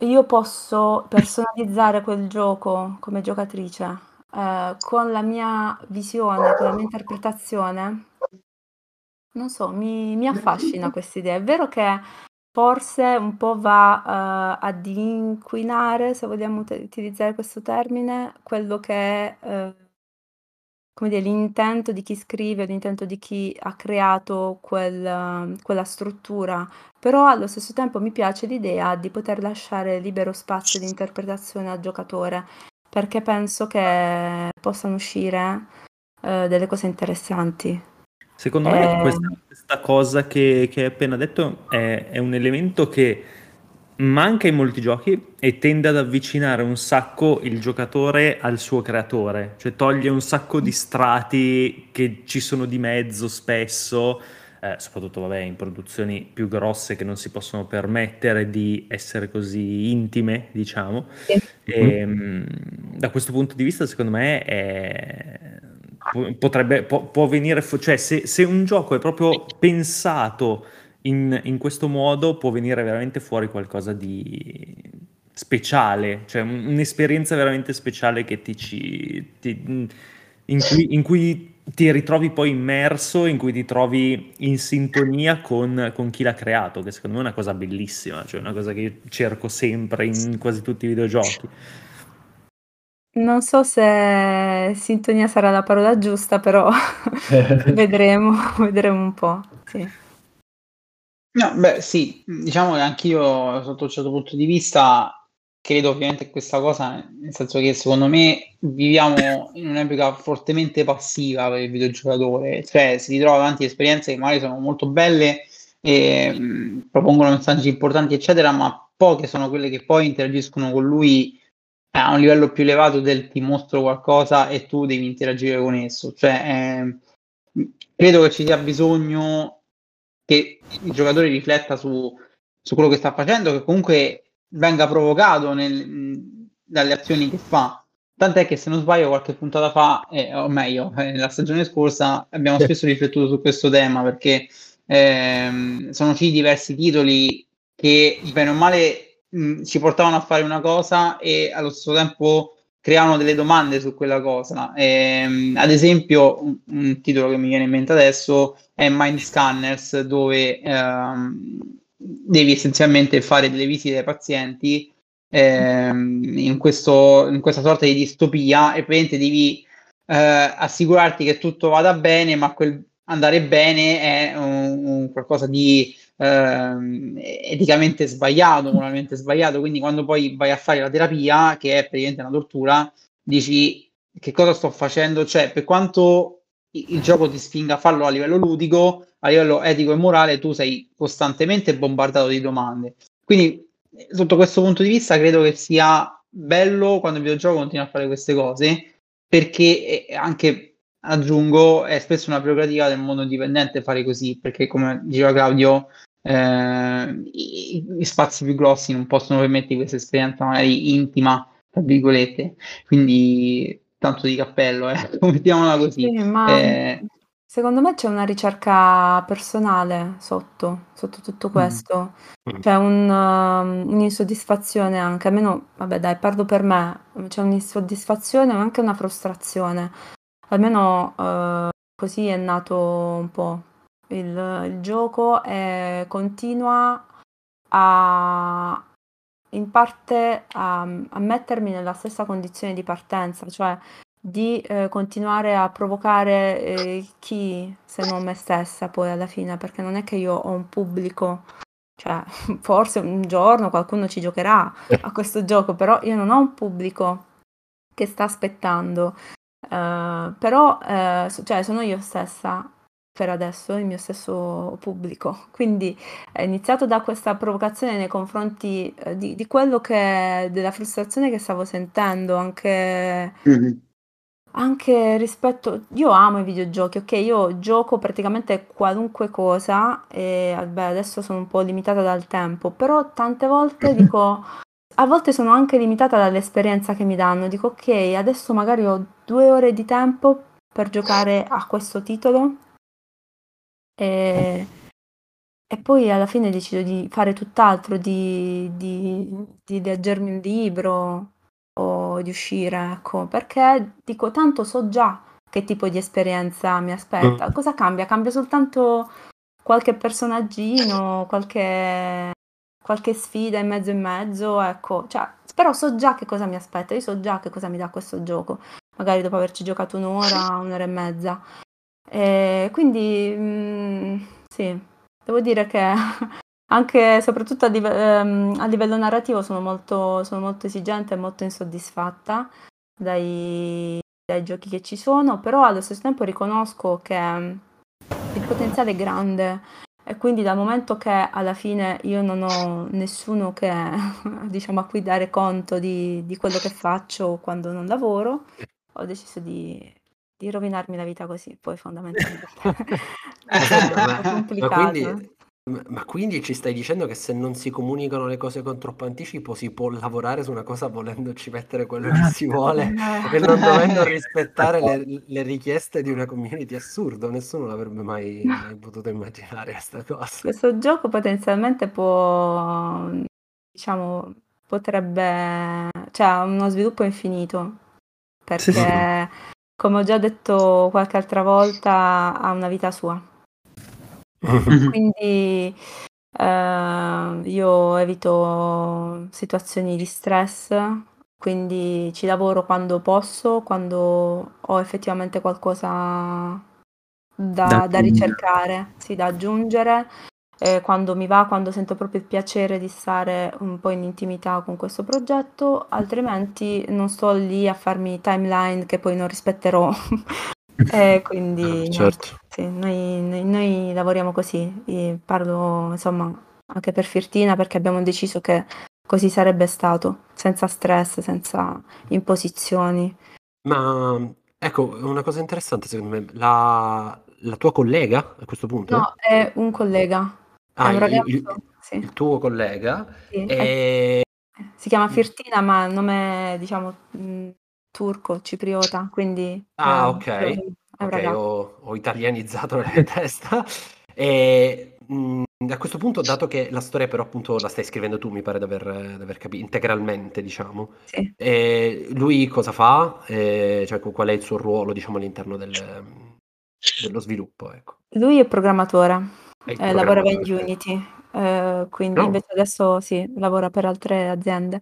io posso personalizzare quel gioco come giocatrice, eh, con la mia visione, con la mia interpretazione, non so, mi, mi affascina questa idea. È vero che forse un po' va eh, ad inquinare, se vogliamo ut- utilizzare questo termine, quello che è eh, come dire, l'intento di chi scrive, l'intento di chi ha creato quel, quella struttura, però allo stesso tempo mi piace l'idea di poter lasciare libero spazio di interpretazione al giocatore, perché penso che possano uscire eh, delle cose interessanti. Secondo me Eh, questa, questa cosa che, che hai appena detto è, è un elemento che manca in molti giochi e tende ad avvicinare un sacco il giocatore al suo creatore, cioè toglie un sacco di strati che ci sono di mezzo spesso, eh, soprattutto vabbè, in produzioni più grosse che non si possono permettere di essere così intime, diciamo. sì. E, mh, da questo punto di vista, secondo me, è- potrebbe, può, può venire, cioè se, se un gioco è proprio pensato in, in questo modo, può venire veramente fuori qualcosa di speciale, cioè un- un'esperienza veramente speciale che ti, ci, ti- in cui, in cui ti ritrovi poi immerso, in cui ti trovi in sintonia con, con chi l'ha creato, che secondo me è una cosa bellissima, cioè una cosa che io cerco sempre in quasi tutti i videogiochi. Non so se sintonia sarà la parola giusta, però vedremo, vedremo un po'. Sì. No, beh, sì, diciamo che anch'io sotto un certo punto di vista credo ovviamente questa cosa, nel senso che secondo me viviamo in un'epoca fortemente passiva per il videogiocatore, cioè si ritrova davanti a esperienze che magari sono molto belle e mh, propongono messaggi importanti, eccetera, ma poche sono quelle che poi interagiscono con lui a un livello più elevato del ti mostro qualcosa e tu devi interagire con esso. Cioè, ehm, credo che ci sia bisogno che il giocatore rifletta su, su quello che sta facendo, che comunque venga provocato nel- dalle azioni che fa. Tant'è che se non sbaglio qualche puntata fa, eh, o meglio, eh, la stagione scorsa abbiamo spesso riflettuto su questo tema perché ehm, sono usciti diversi titoli che bene o male mh, ci portavano a fare una cosa e allo stesso tempo creavano delle domande su quella cosa. Ehm, ad esempio, un, un titolo che mi viene in mente adesso è Mind Scanners, dove ehm, devi essenzialmente fare delle visite ai pazienti ehm, in, questo, in questa sorta di distopia e praticamente devi eh, assicurarti che tutto vada bene, ma quel andare bene è un, un qualcosa di ehm, eticamente sbagliato, moralmente sbagliato. Quindi, quando poi vai a fare la terapia, che è praticamente una tortura, dici che cosa sto facendo, cioè per quanto il gioco ti spinga a farlo a livello ludico, a livello etico e morale, tu sei costantemente bombardato di domande. Quindi, sotto questo punto di vista, credo che sia bello quando il videogioco continua a fare queste cose, perché anche aggiungo, è spesso una prerogativa del mondo indipendente fare così, perché come diceva Claudio, eh, i, i, spazi più grossi non possono permettere questa esperienza magari intima, tra virgolette. Quindi tanto di cappello, eh. mettiamola così. Sì, ma eh, secondo me c'è una ricerca personale sotto, sotto tutto mm. questo. Mm. C'è un, um, un'insoddisfazione anche, almeno, vabbè dai, parlo per me, c'è un'insoddisfazione ma anche una frustrazione. Almeno uh, così è nato un po' il, il gioco e continua a, in parte a, a mettermi nella stessa condizione di partenza, cioè di eh, continuare a provocare eh, chi se non me stessa poi alla fine, perché non è che io ho un pubblico, cioè forse un giorno qualcuno ci giocherà a questo gioco, però io non ho un pubblico che sta aspettando, uh, però uh, cioè, sono io stessa per adesso il mio stesso pubblico. Quindi è iniziato da questa provocazione nei confronti eh, di, di, quello che della frustrazione che stavo sentendo anche, mm-hmm. anche rispetto. Io amo i videogiochi, ok? Io gioco praticamente qualunque cosa e beh, adesso sono un po' limitata dal tempo, però tante volte mm-hmm. dico. A volte sono anche limitata dall'esperienza che mi danno. Dico, ok, adesso magari ho due ore di tempo per giocare a questo titolo e, e poi alla fine decido di fare tutt'altro, di, di, di leggermi un libro o di uscire, ecco, perché dico tanto so già che tipo di esperienza mi aspetta. Mm. Cosa cambia? Cambia soltanto qualche personaggino, qualche, qualche sfida in mezzo in mezzo, ecco, cioè, però so già che cosa mi aspetta, io so già che cosa mi dà questo gioco, magari dopo averci giocato un'ora, un'ora e mezza. E quindi mh, sì, devo dire che anche soprattutto a, live- ehm, a livello narrativo sono molto, sono molto esigente e molto insoddisfatta dai, dai giochi che ci sono, però allo stesso tempo riconosco che il potenziale è grande e quindi dal momento che alla fine io non ho nessuno che diciamo a cui dare conto di, di quello che faccio quando non lavoro, ho deciso di di rovinarmi la vita così, poi fondamentalmente. È ma, ma, quindi, ma quindi ci stai dicendo che se non si comunicano le cose con troppo anticipo si può lavorare su una cosa volendoci mettere quello che si vuole e non dovendo rispettare le, le richieste di una community assurdo, nessuno l'avrebbe mai, mai potuto immaginare questa cosa. Questo gioco potenzialmente può, diciamo, potrebbe, cioè ha uno sviluppo infinito perché sì, sì come ho già detto qualche altra volta, ha una vita sua. Quindi eh, io evito situazioni di stress, quindi ci lavoro quando posso, quando ho effettivamente qualcosa da, da, da ricercare, sì, da aggiungere eh, quando mi va, quando sento proprio il piacere di stare un po' in intimità con questo progetto, altrimenti non sto lì a farmi timeline che poi non rispetterò. e quindi certo. no, sì, noi, noi, noi, lavoriamo così, Io parlo insomma anche per Firtina perché abbiamo deciso che così sarebbe stato, senza stress, senza imposizioni. Ma ecco, una cosa interessante secondo me, la, la tua collega a questo punto? No, è un collega. Ah, il, ragazzo, il, sì. il, tuo collega. Sì, e... Si chiama Firtina, ma il nome, diciamo, mh, turco, cipriota, quindi... Ah, eh, ok. È okay ho, ho, italianizzato la testa. E mh, a questo punto, dato che la storia però appunto la stai scrivendo tu, mi pare di aver, aver capito, integralmente, diciamo. Sì. E lui cosa fa? E, cioè, qual è il suo ruolo, diciamo, all'interno del, dello sviluppo, ecco. Lui è programmatore. Eh, lavorava in Unity, eh, quindi No. invece adesso sì, lavora per altre aziende.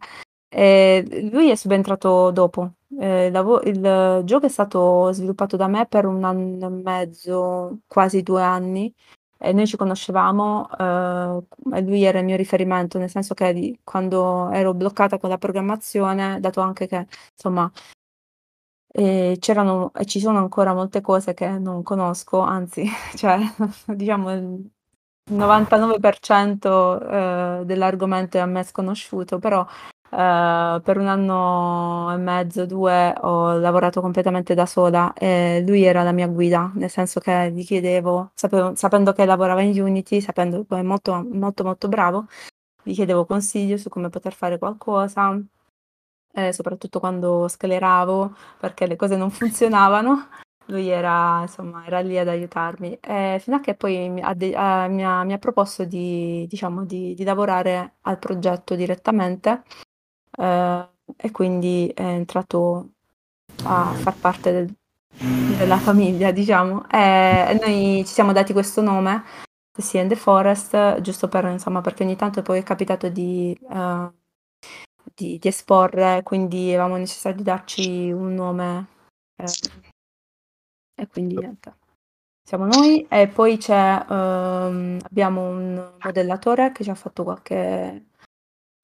E lui è subentrato dopo. Eh, il lavo il gioco è stato sviluppato da me per 1 anno e mezzo, quasi 2 anni, e noi ci conoscevamo, ehm, e lui era il mio riferimento, nel senso che di quando ero bloccata con la programmazione, dato anche che, insomma E c'erano e ci sono ancora molte cose che non conosco, anzi, cioè diciamo 99% eh, dell'argomento è a me sconosciuto, però eh, per un anno e mezzo, due, ho lavorato completamente da sola e lui era la mia guida, nel senso che gli chiedevo, sapevo, sapendo che lavorava in Unity, sapendo che è molto, molto, molto bravo, gli chiedevo consigli su come poter fare qualcosa, eh, soprattutto quando scleravo perché le cose non funzionavano. Lui era, insomma, era lì ad aiutarmi, e fino a che poi mi ha, de- ha- mi ha- mi ha proposto di, diciamo, di, di lavorare al progetto direttamente eh, e quindi è entrato a far parte del- della famiglia, diciamo. E, e noi ci siamo dati questo nome, Sea and the Forest, giusto per, insomma, perché ogni tanto poi è capitato di, eh, di, di esporre, quindi avevamo necessità di darci un nome. eh, e quindi niente. Siamo noi e poi c'è, ehm, abbiamo un modellatore che ci ha fatto qualche,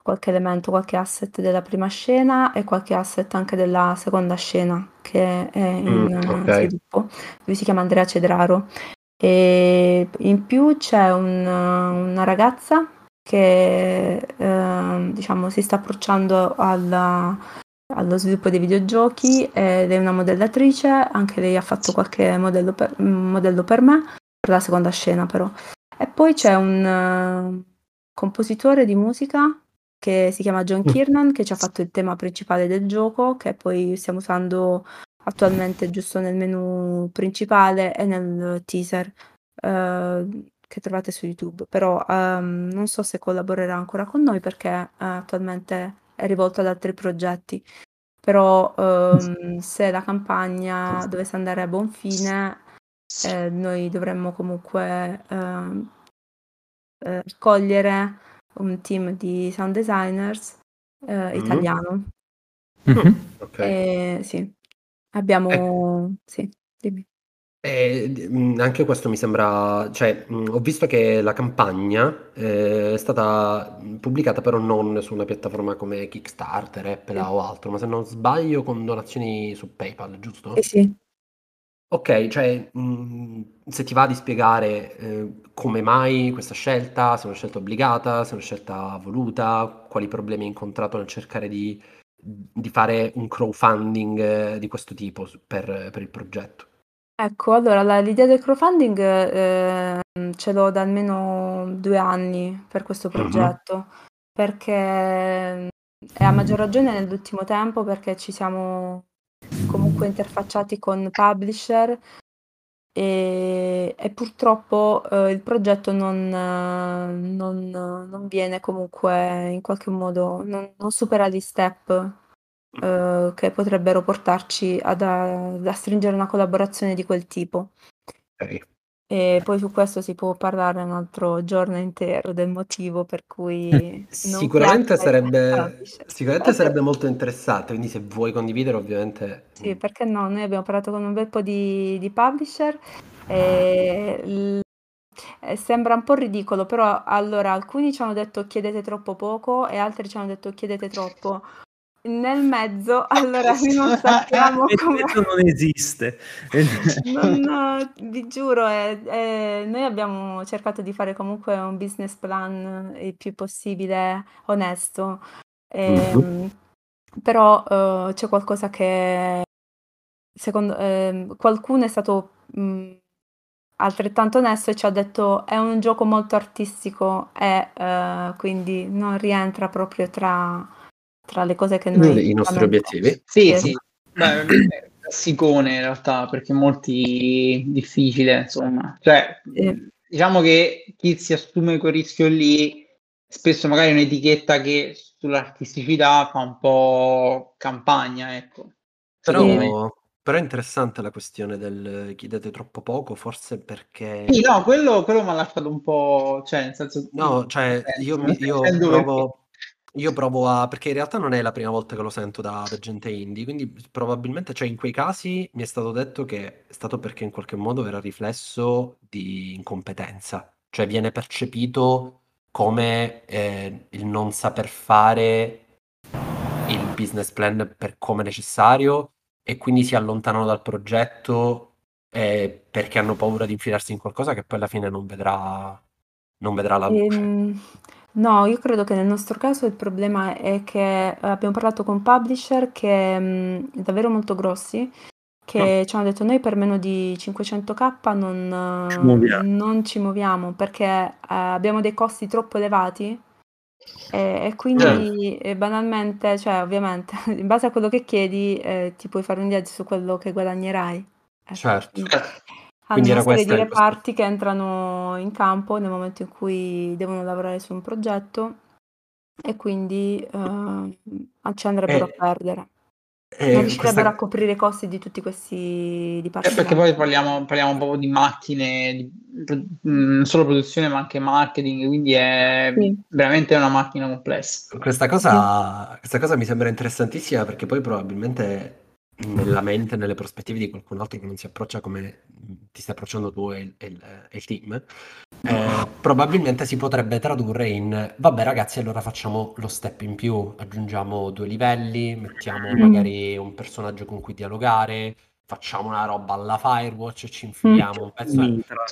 qualche elemento, qualche asset della prima scena e qualche asset anche della seconda scena che è in Mm, ok. sviluppo. Lui si chiama Andrea Cedraro. E in più c'è un- una ragazza che ehm, diciamo si sta approcciando alla- allo sviluppo dei videogiochi ed è una modellatrice, anche lei ha fatto qualche modello per, modello per me, per la seconda scena però. E poi c'è un eh, compositore di musica che si chiama John Kiernan, che ci ha fatto il tema principale del gioco, che poi stiamo usando attualmente giusto nel menu principale e nel teaser eh, che trovate su YouTube. Però ehm, non so se collaborerà ancora con noi perché eh, attualmente è rivolto ad altri progetti. Però ehm, se la campagna dovesse andare a buon fine, eh, noi dovremmo comunque ehm, eh, cogliere un team di sound designers eh, Mm. italiano. Mhm. Ok. E sì, abbiamo... Sì, dimmi. E, mh, anche questo mi sembra, cioè, mh, ho visto che la campagna eh, è stata mh, pubblicata però non su una piattaforma come Kickstarter, Apple Sì. o altro, ma se non sbaglio con donazioni su PayPal, giusto? Sì, sì. Ok, cioè, mh, se ti va di spiegare eh, come mai questa scelta, se è una scelta obbligata, se è una scelta voluta, quali problemi hai incontrato nel cercare di, di fare un crowdfunding eh, di questo tipo su- per, per il progetto. Ecco, allora la- l'idea del crowdfunding ehm, ce l'ho da almeno due anni per questo Mhm. progetto, perché è a maggior ragione nell'ultimo tempo perché ci siamo comunque interfacciati con publisher e, e purtroppo eh, il progetto non, eh, non- non viene comunque in qualche modo, non, non supera gli step eh, che potrebbero portarci ad, ad a stringere una collaborazione di quel tipo. Ok. E poi su questo si può parlare un altro giorno intero del motivo per cui Sicuramente sarebbe, sicuramente sarebbe molto interessante, quindi se vuoi condividere ovviamente... Sì, mm, perché no? Noi abbiamo parlato con un bel po' di, di publisher e l- sembra un po' ridicolo, però allora alcuni ci hanno detto chiedete troppo poco e altri ci hanno detto chiedete troppo. Nel mezzo, allora noi non sappiamo Il come... non esiste. Non, vi giuro, eh, eh, noi abbiamo cercato di fare comunque un business plan il più possibile onesto, ehm, però eh, c'è qualcosa che secondo ehm, qualcuno è stato mh, altrettanto onesto e ci ha detto è un gioco molto artistico e eh, quindi non rientra proprio tra, tra le cose che noi I nostri obiettivi. Sì, Sì. Beh, è classicone in realtà, perché è molto difficile, insomma. Cioè, Sì. diciamo che chi si assume quel rischio lì, spesso magari è un'etichetta che sull'artisticità fa un po' campagna, ecco. Secondo me. Però, però è interessante la questione del chiedete troppo poco, forse perché... Sì, no, quello, quello mi ha lasciato un po', cioè, nel senso... No, cioè, eh, io, mi- io provo, io provo a... perché in realtà non è la prima volta che lo sento da, da gente indie, quindi probabilmente, cioè in quei casi mi è stato detto che è stato perché in qualche modo era riflesso di incompetenza, cioè viene percepito come eh, il non saper fare il business plan per come necessario e quindi si allontanano dal progetto eh, perché hanno paura di infilarsi in qualcosa che poi alla fine non vedrà, non vedrà la luce. Ehm, no, io credo che nel nostro caso il problema è che abbiamo parlato con publisher che mh, davvero molto grossi che ci hanno detto noi per meno di 500k non Ci eh, muoviamo. non ci muoviamo perché, ehm, abbiamo dei costi troppo elevati, e e quindi, ehm, banalmente cioè ovviamente in base a quello che chiedi, ehm, ti puoi fare un viaggio su quello che guadagnerai. Ecco, Certo. quindi hanno Quindi una era questa questo reparti che entrano in campo nel momento in cui devono lavorare su un progetto e quindi, uhm, ci andrebbero a E perdere. Non e riuscirebbero a questa coprire i costi di tutti questi Eh, perché dipartimenti. poi parliamo, parliamo proprio di macchine, di, pro- non solo produzione ma anche marketing, quindi è Sì. veramente una macchina complessa. Questa cosa, questa cosa mi sembra interessantissima perché poi probabilmente nella mente, nelle prospettive di qualcun altro che non si approccia come ti stai approcciando tu e il, e e il team, eh, probabilmente si potrebbe tradurre in vabbè ragazzi allora facciamo lo step in più, aggiungiamo due livelli, mettiamo Mm. magari un personaggio con cui dialogare, facciamo una roba alla Firewatch e ci infiliamo un pezzo... Mitra.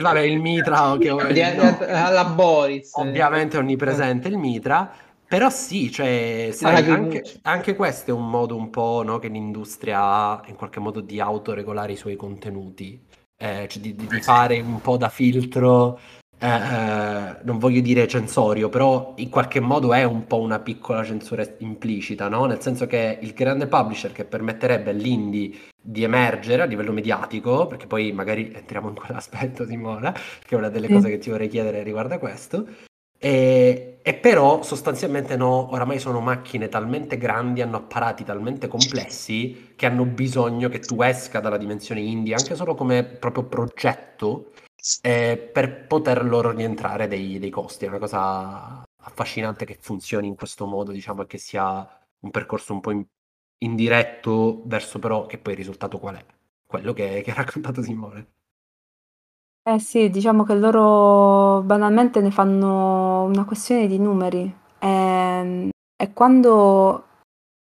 Vabbè, il Mitra, no. alla Boris. Ovviamente onnipresente il Mitra, però sì, cioè, sai, anche, anche questo è un modo un po', no, che l'industria ha in qualche modo di autoregolare i suoi contenuti, eh, cioè di, di- di fare un po' da filtro, eh, eh, non voglio dire censorio, però in qualche modo è un po' una piccola censura implicita, no? Nel senso che il grande publisher che permetterebbe all'indie di emergere a livello mediatico, perché poi magari entriamo in quell'aspetto, Simona, che è una delle Sì. cose che ti vorrei chiedere riguardo a questo. E, e però sostanzialmente no, oramai sono macchine talmente grandi, hanno apparati talmente complessi che hanno bisogno che tu esca dalla dimensione indie, anche solo come proprio progetto, eh, per poter loro rientrare dei, dei costi. È una cosa affascinante che funzioni in questo modo, diciamo, e che sia un percorso un po' in- indiretto verso però che poi il risultato qual è? Quello che, che ha raccontato Simone. Eh sì, diciamo che loro banalmente ne fanno una questione di numeri. Ehm, E, quando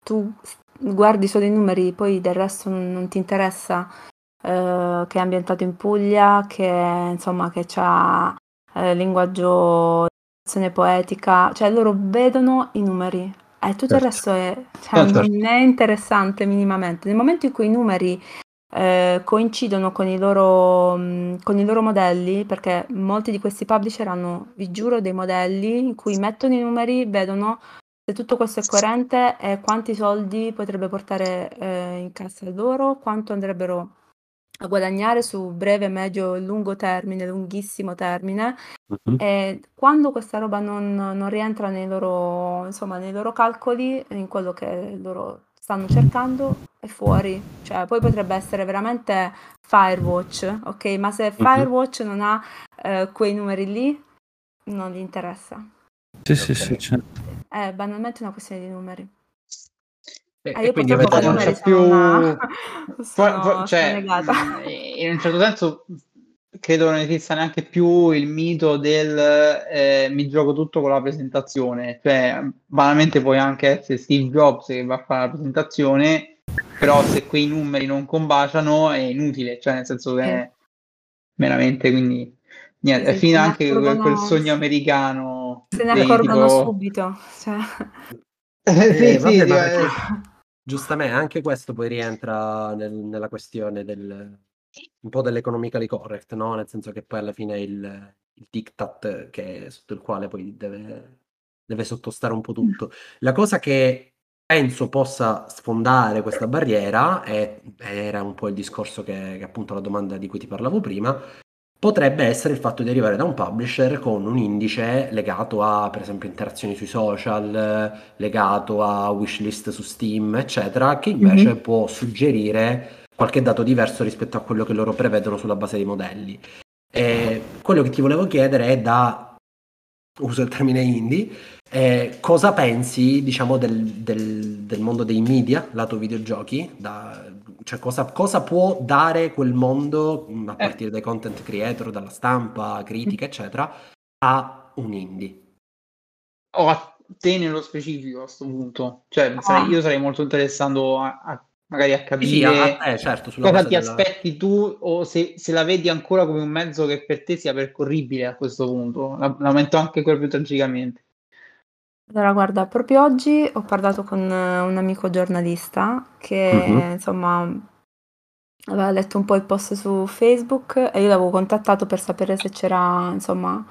tu s- guardi solo i numeri, poi del resto non, non ti interessa eh, che è ambientato in Puglia, che insomma che c'ha eh, linguaggio, azione poetica, cioè loro vedono i numeri e tutto il Certo. resto è, cioè, Certo. non è interessante minimamente. Nel momento in cui i numeri eh, coincidono con i loro, mh, con i loro modelli, perché molti di questi publisher hanno, vi giuro, dei modelli in cui mettono i numeri, vedono se tutto questo è coerente e quanti soldi potrebbe portare eh, in cassa loro, quanto andrebbero a guadagnare su breve, medio e lungo termine, lunghissimo termine. E quando questa roba non, non rientra nei loro, insomma, nei loro calcoli, in quello che loro stanno cercando, è fuori. Cioè, poi potrebbe essere veramente Firewatch, ok? Ma se Firewatch non ha eh, quei numeri lì, non gli interessa. Sì, sì, sì, certo. È banalmente una questione di numeri. E, Eh, e io quindi avete non c'è più una... Sono, poi- sono cioè, in un certo senso credo non esista neanche più il mito del eh, mi gioco tutto con la presentazione cioè banalmente puoi anche essere Steve Jobs che va a fare la presentazione però se quei numeri non combaciano è inutile cioè nel senso che è veramente quindi niente Sì, ne anche quel, quel sogno americano se ne accorgono tipo subito. Cioè. Eh, sì, Eh, sì, vabbè, sì, ma eh, perché giustamente anche questo poi rientra nel- nella questione del un po' dell'economically correct, no? Nel senso che poi alla fine il, il diktat che, sotto il quale poi deve, deve sottostare un po' tutto. La cosa che penso possa sfondare questa barriera, e era un po' il discorso che, che appunto la domanda di cui ti parlavo prima, potrebbe essere il fatto di arrivare da un publisher con un indice legato a, per esempio, interazioni sui social, legato a wishlist su Steam, eccetera, che invece Mhm. può suggerire qualche dato diverso rispetto a quello che loro prevedono sulla base dei modelli. E quello che ti volevo chiedere è da, uso il termine indie, eh, cosa pensi, diciamo, del, del- del mondo dei media, lato videogiochi? Da- cioè, cosa, cosa può dare quel mondo, mh, a Eh. partire dai content creator, dalla stampa, critica, eccetera, a un indie? o a te nello specifico a questo punto. Cioè, sarei- Ah. io sarei molto interessato a, a magari a capire sì, a, eh, certo, cosa ti della... aspetti tu o se, se, la vedi ancora come un mezzo che per te sia percorribile a questo punto. L'aumento anche quello più tragicamente. Allora, guarda, proprio oggi ho parlato con un amico giornalista che, mm-hmm. insomma, aveva letto un po' il post su Facebook e io l'avevo contattato per sapere se c'era, insomma,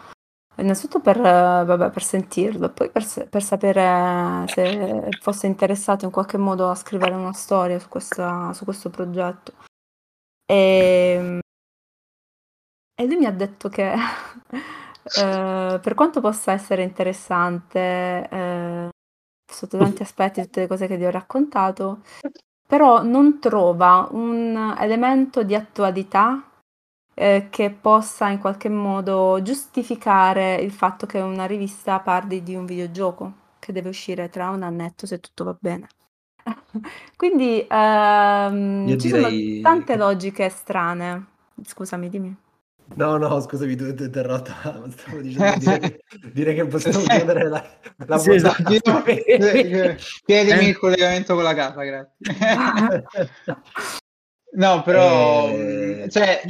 innanzitutto per, vabbè, per sentirlo poi per, per, sapere se fosse interessato in qualche modo a scrivere una storia su, questa, su questo progetto. E, ehm, e lui mi ha detto che eh, per quanto possa essere interessante eh, sotto tanti aspetti, tutte le cose che ti ho raccontato, però non trova un elemento di attualità eh, che possa in qualche modo giustificare il fatto che una rivista parli di un videogioco che deve uscire tra un annetto se tutto va bene. Quindi ehm, ci direi... sono tante logiche strane. Scusami, dimmi. No, no, scusami, ti ho interrotto. Stavo dicendo dire che, dire che possiamo chiudere la, la sì, esatto. Chiedimi il collegamento con la casa, grazie. no, però... Eh, cioè,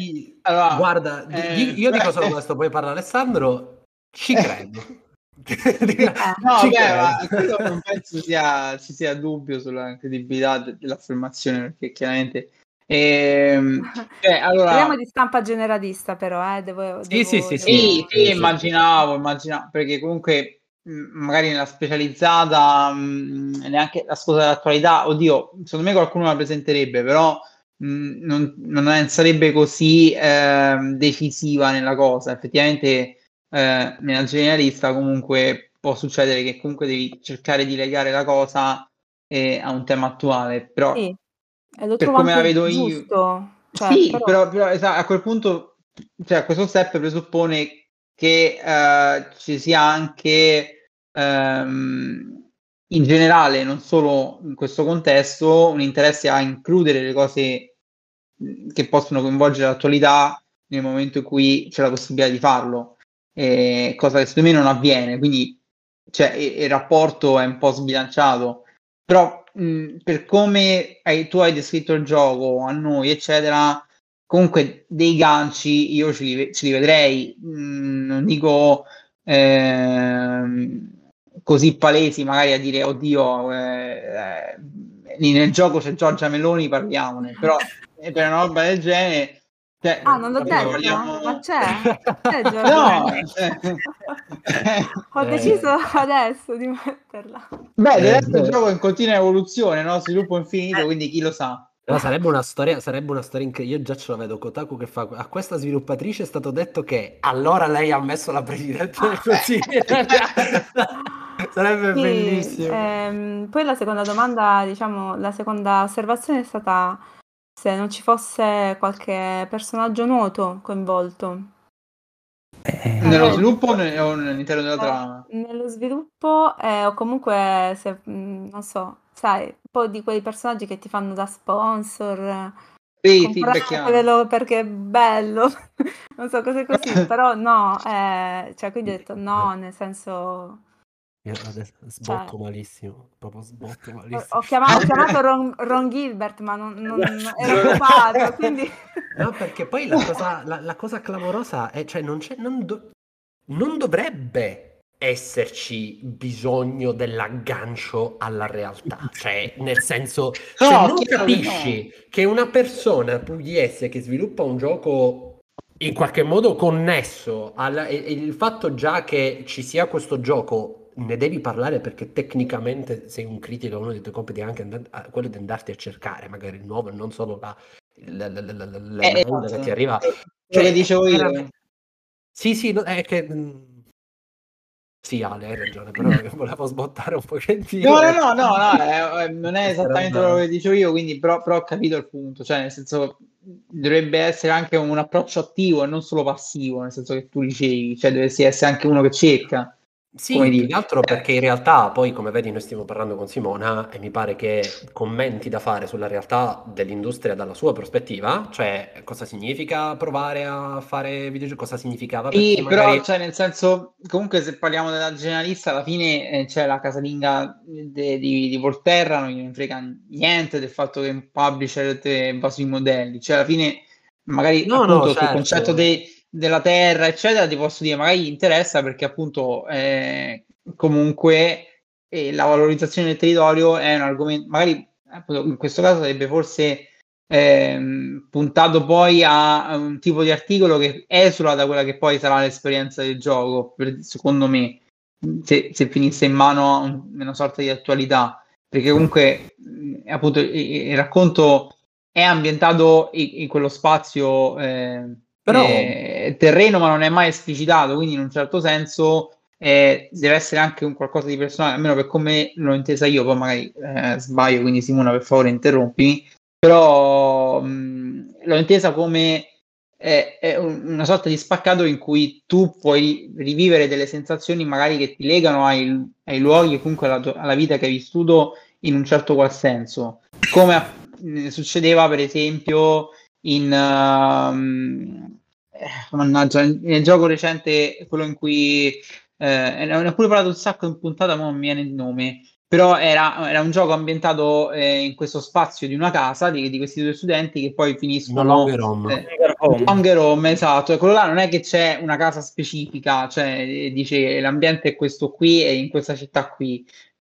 allora, guarda, eh, io dico solo questo, poi parla Alessandro, ci credo. no, ci beh, credo. non penso sia, ci sia dubbio sulla credibilità dell'affermazione, perché chiaramente ehm, cioè, allora... Parliamo di stampa generalista, però, eh? devo, sì, devo, sì, sì, devo... sì, sì, immaginavo, immaginavo, perché comunque magari nella specializzata mh, neanche la scusa dell'attualità, oddio, secondo me qualcuno la presenterebbe, però mh, non, non, sarebbe così eh, decisiva nella cosa. Effettivamente eh, nella generalista comunque può succedere che comunque devi cercare di legare la cosa eh, a un tema attuale, però sì. Per come la vedo giusto. io. Cioè, sì, però, però, però esatto, a quel punto, cioè, questo step presuppone che uh, ci sia anche um, in generale, non solo in questo contesto, un interesse a includere le cose che possono coinvolgere l'attualità nel momento in cui c'è la possibilità di farlo, eh, cosa che secondo me non avviene. Quindi cioè, il, rapporto è un po' sbilanciato, però mh, per come hai, tu hai descritto il gioco a noi, eccetera, comunque dei ganci io ce li, ce li vedrei, mh, non dico eh, così palesi magari a dire oddio, eh, eh, nel gioco c'è Giorgia Meloni, parliamone, però per una roba del genere cioè, ah, non l'ho detto? Vogliamo... Ma c'è? c'è no, cioè... Ho deciso adesso di metterla. Beh, del resto il gioco è in continua evoluzione, no? Sviluppo infinito, quindi chi lo sa. No, sarebbe una storia, sarebbe una storia incredibile. Io già ce la vedo Kotaku che fa a questa sviluppatrice è stato detto che allora lei ha messo la presidente del consiglio. Sarebbe sì, bellissimo. Ehm, poi la seconda domanda, diciamo, la seconda osservazione è stata se non ci fosse qualche personaggio noto coinvolto. Eh, nello sviluppo o all'interno della eh, trama? Nello sviluppo eh, o comunque, se, mm, non so, sai, un po' di quei personaggi che ti fanno da sponsor. Sì, sì, perché è bello, non so cose così, però no, eh, cioè quindi ho detto no, nel senso adesso sbotto cioè, malissimo, proprio sbotto malissimo. Ho chiamato, ho chiamato Ron, Ron, Gilbert, ma non, non, non ero occupato, quindi... No, perché poi la cosa, la, la cosa clamorosa è, cioè, non, non, do, non dovrebbe esserci bisogno dell'aggancio alla realtà, cioè nel senso se no, non capisci no. che una persona pugliese che sviluppa un gioco in qualche modo connesso al il fatto già che ci sia questo gioco ne devi parlare perché tecnicamente sei un critico, uno dei tuoi compiti è anche and- quello di andarti a cercare magari il nuovo e non solo la, la, la, la, la eh, esatto. che ti arriva. Cioè, che dicevo io. Sì, sì, no, è che... Mm, sì, Ale, hai ragione, però volevo sbottare un pochettino. No, no, no, no, no è, è, non è esattamente quello che dicevo io, quindi però, però ho capito il punto, cioè nel senso dovrebbe essere anche un approccio attivo e non solo passivo, nel senso che tu dicevi, cioè dovresti essere anche uno che cerca Sì, più che altro perché in realtà poi, come vedi, noi stiamo parlando con Simona e mi pare che commenti da fare sulla realtà dell'industria dalla sua prospettiva, cioè cosa significa provare a fare videogiochi, cosa significava Sì, chi però, magari... cioè, nel senso, comunque se parliamo della generalista, alla fine eh, c'è la casalinga de- di, di Volterra, non gliene frega niente del fatto che un publisher va sui modelli, cioè alla fine magari No, appunto no, sul concetto certo. dei- della terra, eccetera, ti posso dire, magari gli interessa perché appunto eh, comunque eh, la valorizzazione del territorio è un argomento, magari in questo caso sarebbe forse ehm, puntato poi a, un tipo di articolo che esula da quella che poi sarà l'esperienza del gioco, per- secondo me, se, se finisse in mano a un- una sorta di attualità, perché comunque appunto il, il racconto è ambientato in, in quello spazio eh, Però- eh, terreno, ma non è mai esplicitato, quindi in un certo senso eh, deve essere anche un qualcosa di personale, almeno per come l'ho intesa io, poi magari eh, sbaglio, quindi Simona per favore interrompimi, però mh, l'ho intesa come è, è un- una sorta di spaccato in cui tu puoi rivivere delle sensazioni magari che ti legano ai, ai luoghi e comunque alla, alla vita che hai vissuto in un certo qual senso, come a- eh, succedeva per esempio in ehm, eh, mannaggia, nel gioco recente, quello in cui eh, ne ho pure parlato un sacco in puntata, ma non mi viene il nome. Però era, era un gioco ambientato eh, in questo spazio di una casa di, di questi due studenti che poi No finiscono longer home. eh, Home. Longer home, esatto, e quello là non è che c'è una casa specifica, cioè eh, dice l'ambiente è questo qui e in questa città qui.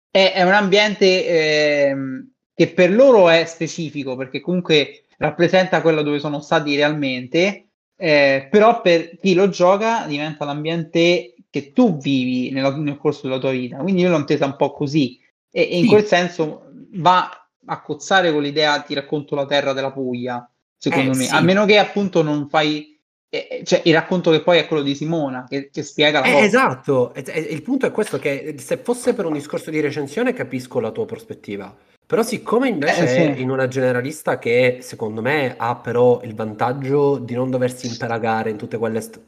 È, è un ambiente ehm, che per loro è specifico perché comunque rappresenta quello dove sono stati realmente, eh, però per chi lo gioca diventa l'ambiente che tu vivi nella- nel corso della tua vita. Quindi io l'ho intesa un po' così e, e in Sì. quel senso va a cozzare con l'idea ti racconto la terra della Puglia, secondo Eh, me, sì. a meno che appunto non fai, eh, eh, cioè il racconto che poi è quello di Simona, che, che spiega la Eh, cosa. esatto, il punto è questo che se fosse per un discorso di recensione capisco la tua prospettiva, però siccome invece Eh, sì. è in una generalista che secondo me ha però il vantaggio di non doversi impelagare in tutte quelle st-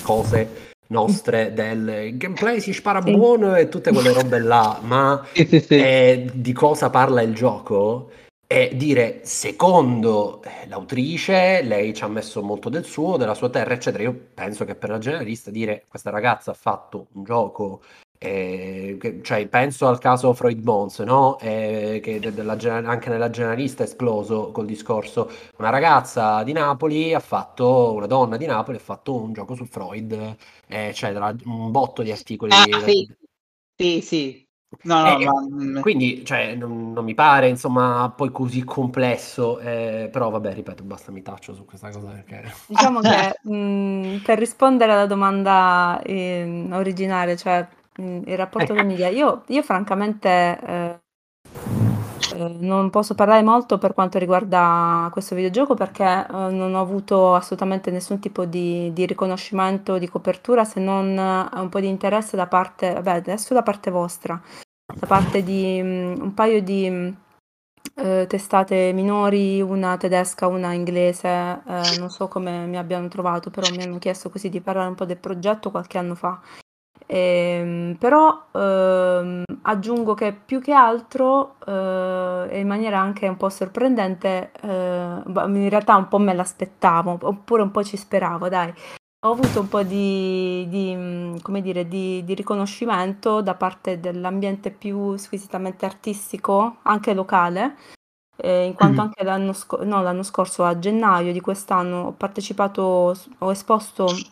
cose nostre del gameplay si spara Sì. buono e tutte quelle robe là, ma Sì, eh, di cosa parla il gioco e dire secondo l'autrice lei ci ha messo molto del suo, della sua terra eccetera io penso che per la generalista dire questa ragazza ha fatto un gioco eh, cioè penso al caso Freud Bones no? Eh, che de- della anche nella generalista è esploso col discorso una ragazza di Napoli ha fatto una donna di Napoli ha fatto un gioco su Freud eh, eccetera un botto di articoli Ah, sì. Sì, sì. No, no, eh, ma mm, quindi cioè, non, non mi pare insomma poi così complesso, eh, però vabbè, ripeto, basta mi taccio su questa cosa perché... Diciamo che mh, per rispondere alla domanda ehm, originale, cioè il rapporto Ecco. famiglia, io, io francamente eh, eh, non posso parlare molto per quanto riguarda questo videogioco perché eh, non ho avuto assolutamente nessun tipo di, di riconoscimento, di copertura se non eh, un po' di interesse da parte, vabbè, adesso da parte vostra, da parte di mh, un paio di mh, eh, testate minori, una tedesca, una inglese, non so come mi abbiano trovato, però mi hanno chiesto così di parlare un po' del progetto qualche anno fa. Ehm, però ehm, aggiungo che più che altro, eh, e in maniera anche un po' sorprendente, eh, in realtà un po' me l'aspettavo, oppure un po' ci speravo, dai. Ho avuto un po' di, di, mh, come dire, di, di riconoscimento da parte dell'ambiente più squisitamente artistico, anche locale, eh, in quanto Mhm. anche l'anno, sco- no, l'anno scorso, a gennaio di quest'anno, ho partecipato, ho esposto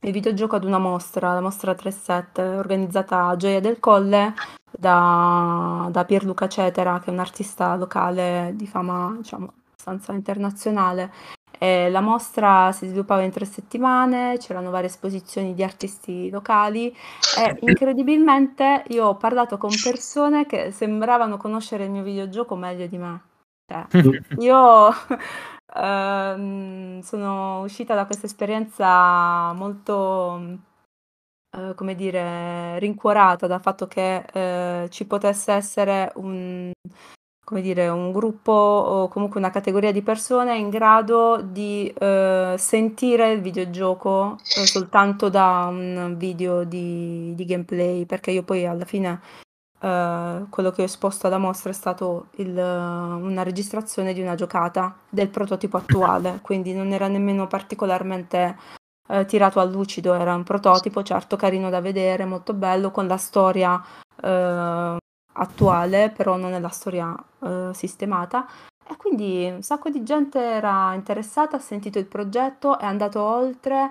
il videogioco ad una mostra, la mostra 37, organizzata a Gioia del Colle da, da Pierluca Cetera, che è un artista locale di fama, diciamo, abbastanza internazionale. E la mostra si sviluppava in tre settimane, c'erano varie esposizioni di artisti locali e incredibilmente io ho parlato con persone che sembravano conoscere il mio videogioco meglio di me. Cioè, io ehm, sono uscita da questa esperienza molto, eh, come dire, rincuorata dal fatto che eh, ci potesse essere un, come dire, un gruppo o comunque una categoria di persone in grado di eh, sentire il videogioco eh, soltanto da un video di, di, gameplay, perché io poi alla fine eh, quello che ho esposto alla mostra è stato il, una registrazione di una giocata del prototipo attuale, quindi non era nemmeno particolarmente eh, tirato a lucido, era un prototipo, certo carino da vedere, molto bello, con la storia eh, attuale, però non è la storia eh, sistemata. E quindi un sacco di gente era interessata, ha sentito il progetto, è andato oltre.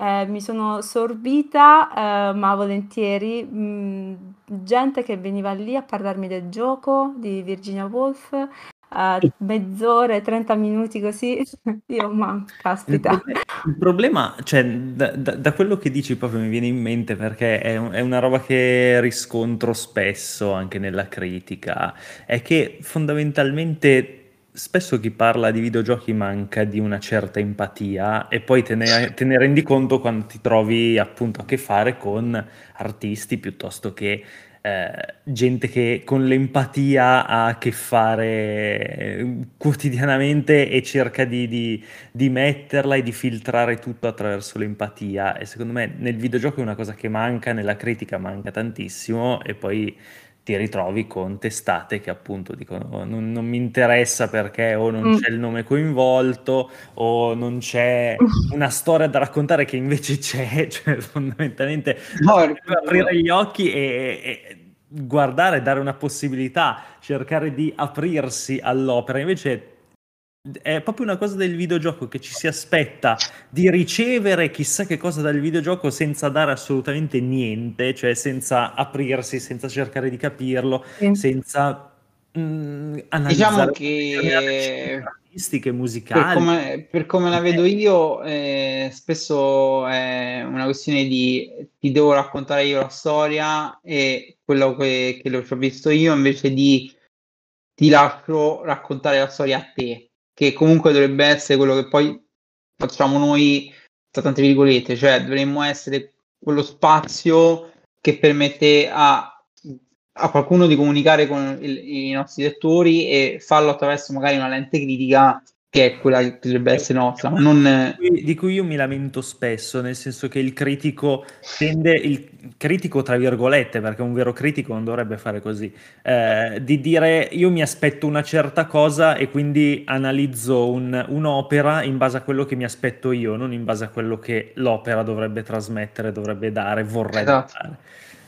Eh, mi sono sorbita, eh, ma volentieri, mh, gente che veniva lì a parlarmi del gioco di Virginia Woolf, uh, mezz'ora, 30 minuti così, io ma caspita. Il, problema, il problema cioè, da, da, da, quello che dici proprio mi viene in mente perché è, è, una roba che riscontro spesso anche nella critica, è che fondamentalmente spesso chi parla di videogiochi manca di una certa empatia e poi te ne, te ne rendi conto quando ti trovi appunto a che fare con artisti piuttosto che eh, gente che con l'empatia ha a che fare eh, quotidianamente e cerca di, di, di, metterla e di filtrare tutto attraverso l'empatia. E secondo me nel videogioco è una cosa che manca, nella critica manca tantissimo e poi ti ritrovi con testate che appunto dicono oh, non, non, mi interessa perché o non mm. c'è il nome coinvolto o non c'è una storia da raccontare che invece c'è, cioè fondamentalmente no, aprire gli occhi e, e, guardare, dare una possibilità, cercare di aprirsi all'opera, invece è proprio una cosa del videogioco che ci si aspetta di ricevere chissà che cosa dal videogioco senza dare assolutamente niente, cioè senza aprirsi, senza cercare di capirlo, sì. senza mh, mm, analizzare diciamo che artistiche, musicali. Per come, per come la vedo io, eh, spesso è una questione di ti devo raccontare io la storia e quello che, che l'ho visto io invece di ti lascio raccontare la storia a te che comunque dovrebbe essere quello che poi facciamo noi, tra tante virgolette, cioè dovremmo essere quello spazio che permette a, a qualcuno di comunicare con il, i nostri lettori e farlo attraverso magari una lente critica che è quella che dovrebbe essere nostra, ma non... Di cui io mi lamento spesso, nel senso che il critico tende, il critico tra virgolette, perché un vero critico non dovrebbe fare così, eh, di dire io mi aspetto una certa cosa e quindi analizzo un, un'opera in base a quello che mi aspetto io, non in base a quello che l'opera dovrebbe trasmettere, dovrebbe dare, vorrebbe esatto. dare.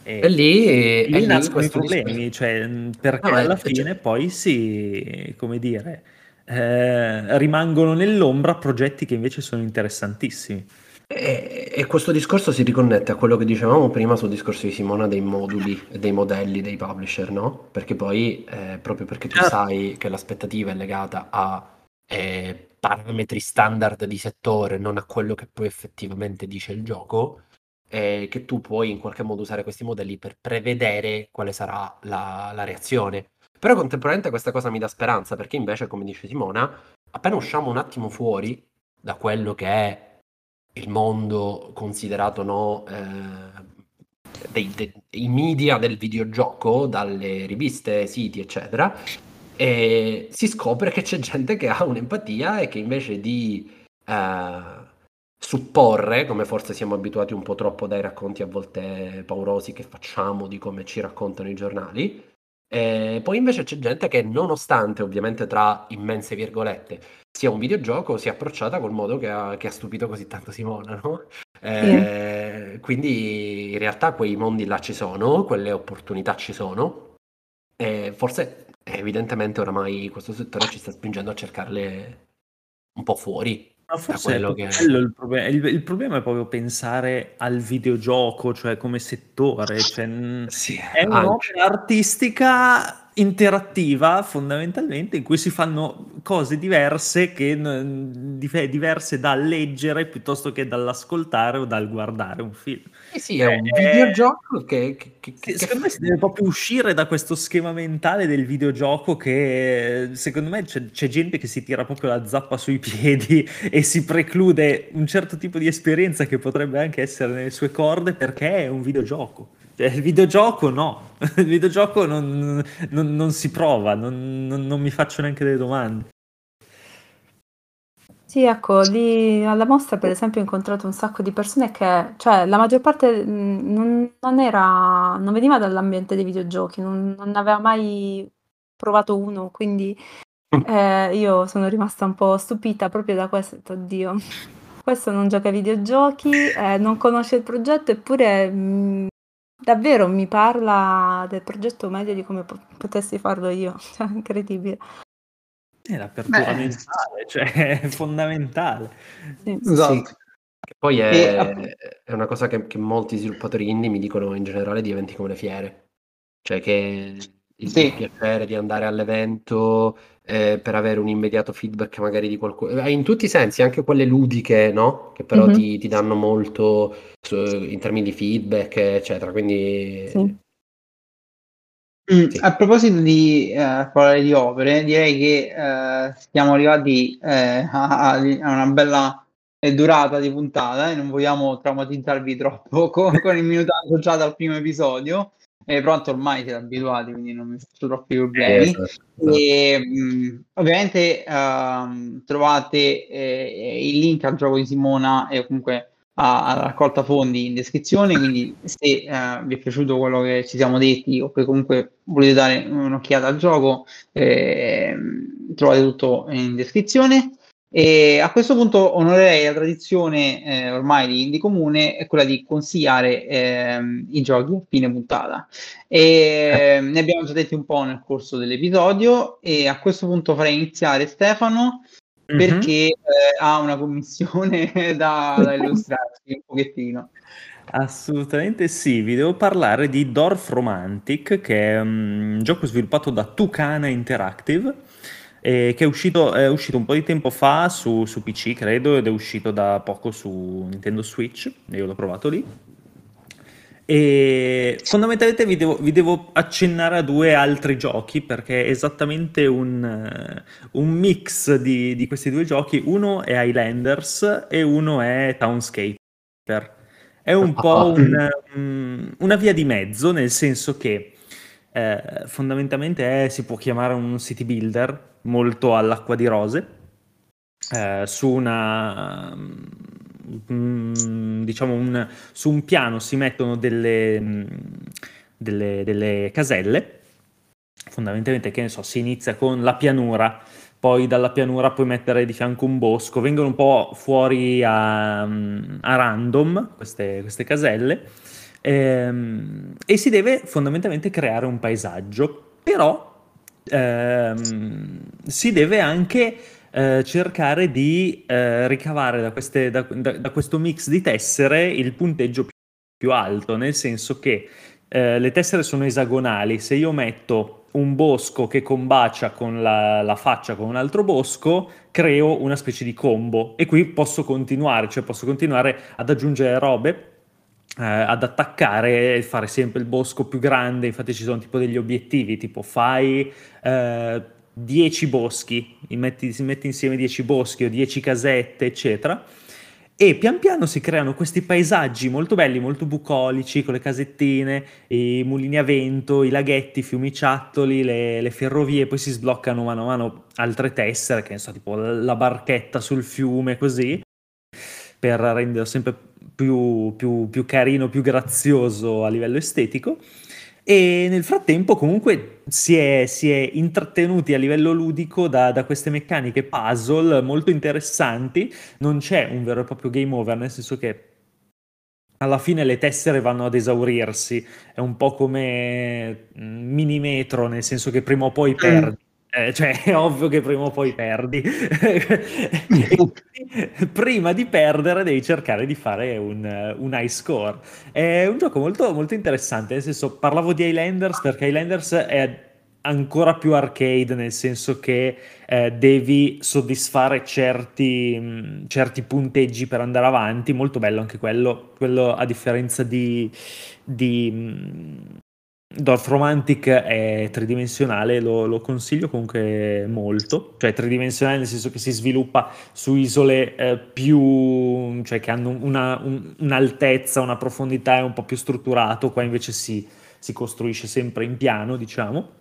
E, e lì, lì nascono i problemi, cioè, perché no, alla fine cioè... poi si, come dire eh, rimangono nell'ombra progetti che invece sono interessantissimi. E, e, questo discorso si riconnette a quello che dicevamo prima sul discorso di Simona dei moduli e dei modelli dei publisher, no? Perché poi, eh, proprio perché tu certo. sai che l'aspettativa è legata a eh, parametri standard di settore, non a quello che poi effettivamente dice il gioco, eh, che tu puoi in qualche modo usare questi modelli per prevedere quale sarà la, la reazione. Però contemporaneamente questa cosa mi dà speranza, perché invece, come dice Simona, appena usciamo un attimo fuori da quello che è il mondo considerato no, eh, dei, dei, media del videogioco, dalle riviste, siti, eccetera, e si scopre che c'è gente che ha un'empatia e che invece di eh, supporre, come forse siamo abituati un po' troppo dai racconti a volte paurosi che facciamo di come ci raccontano i giornali, e poi invece c'è gente che nonostante ovviamente tra immense virgolette sia un videogioco, si è approcciata col modo che ha, che ha stupito così tanto Simona, no? Eh, quindi in realtà quei mondi là ci sono, quelle opportunità ci sono, e forse evidentemente oramai questo settore ci sta spingendo a cercarle un po' fuori. Ma forse è che... il, problema. Il, il, problema è proprio pensare al videogioco, cioè come settore. Cioè, sì, è un'opera artistica interattiva fondamentalmente in cui si fanno cose diverse che diverse da leggere piuttosto che dall'ascoltare o dal guardare un film. Eh sì, è un eh, videogioco che, che, che, che secondo me si deve proprio uscire da questo schema mentale del videogioco che secondo me c'è, c'è gente che si tira proprio la zappa sui piedi e si preclude un certo tipo di esperienza che potrebbe anche essere nelle sue corde perché è un videogioco. Cioè, il videogioco no, Il videogioco non, non, non si prova, non, non mi faccio neanche delle domande. Sì, ecco, lì alla mostra per esempio ho incontrato un sacco di persone che, cioè la maggior parte non, non era, non veniva dall'ambiente dei videogiochi, non, non aveva mai provato uno, quindi mm. eh, io sono rimasta un po' stupita proprio da questo, oddio, questo non gioca ai videogiochi, eh, non conosce il progetto, eppure mh, davvero mi parla del progetto meglio di come po- potessi farlo io, cioè incredibile. È l'apertura Beh. mentale, cioè è fondamentale. Sì. Esatto. Sì. Che poi è, è una cosa che, che, molti sviluppatori indie mi dicono in generale di eventi come le fiere. Cioè che il sì. piacere di andare all'evento eh, per avere un immediato feedback magari di qualcuno, eh, in tutti i sensi, anche quelle ludiche, no? Che però mm-hmm. ti, ti, danno molto su, in termini di feedback, eccetera. Quindi sì. Mm, sì. A proposito di eh, parlare di opere, direi che eh, siamo arrivati eh, a, a, una bella durata di puntata e non vogliamo traumatizzarvi troppo con, con il minutaggio già dal primo episodio. Eh, pronto ormai siete abituati, quindi non mi faccio troppi problemi. Esatto, esatto. E, mh, ovviamente uh, trovate eh, il link al gioco di Simona e comunque alla raccolta fondi in descrizione, quindi se uh, vi è piaciuto quello che ci siamo detti o che comunque volete dare un'occhiata al gioco, eh, trovate tutto in descrizione. E a questo punto onorerei la tradizione eh, ormai di Indie Comune, è quella di consigliare eh, i giochi a fine puntata. E, eh. Ne abbiamo già detti un po' nel corso dell'episodio e a questo punto farei iniziare Stefano mm-hmm. perché eh, ha una commissione da, da illustrarci un pochettino. Assolutamente sì, vi devo parlare di Dorf Romantic, che è un gioco sviluppato da Tucana Interactive eh, che è uscito, è uscito, un po' di tempo fa su, su, PC, credo, ed è uscito da poco su Nintendo Switch, io l'ho provato lì. E fondamentalmente vi devo, vi devo accennare a due altri giochi perché è esattamente un, un mix di, di, questi due giochi. Uno è Highlanders e uno è Townscaper. È un po' un, una via di mezzo, nel senso che eh, fondamentalmente è, si può chiamare un city builder, molto all'acqua di rose, eh, su una mm, diciamo un, su un piano si mettono delle, mm, delle, delle caselle, fondamentalmente che ne so, si inizia con la pianura, poi dalla pianura puoi mettere di fianco un bosco, vengono un po' fuori a, mm, a random queste, queste caselle ehm, e si deve fondamentalmente creare un paesaggio, però ehm, si deve anche eh, cercare di eh, ricavare da, queste, da, da, da, questo mix di tessere il punteggio più, più alto, nel senso che eh, le tessere sono esagonali, se io metto un bosco che combacia con la, la, faccia con un altro bosco, creo una specie di combo. E qui posso continuare, cioè posso continuare ad aggiungere robe eh, ad attaccare e fare sempre il bosco più grande, infatti ci sono tipo degli obiettivi, tipo fai eh, 10 boschi, metti, si metti insieme 10 boschi o 10 casette, eccetera. E pian piano si creano questi paesaggi molto belli, molto bucolici, con le casettine, i mulini a vento, i laghetti, i fiumiciattoli, le, le ferrovie, poi si sbloccano mano a mano altre tessere, che ne so, tipo la barchetta sul fiume, così, per renderlo sempre più, più, più carino, più grazioso a livello estetico. E nel frattempo comunque si è, si è intrattenuti a livello ludico da, da, queste meccaniche puzzle molto interessanti. Non c'è un vero e proprio game over, nel senso che alla fine le tessere vanno ad esaurirsi. È un po' come mm, mini metro, nel senso che prima o poi mm. perdi eh, cioè, è ovvio che prima o poi perdi. prima di perdere devi cercare di fare un, un, high score. È un gioco molto, molto interessante, nel senso, parlavo di Highlanders perché Highlanders è ancora più arcade, nel senso che eh, devi soddisfare certi, mh, certi, punteggi per andare avanti. Molto bello anche quello, quello a differenza di... di mh, Dorf Romantic è tridimensionale, lo, lo, consiglio comunque molto, cioè tridimensionale nel senso che si sviluppa su isole eh, più, cioè che hanno una, un, un'altezza, una profondità e un po' più strutturato, qua invece si, si costruisce sempre in piano, diciamo.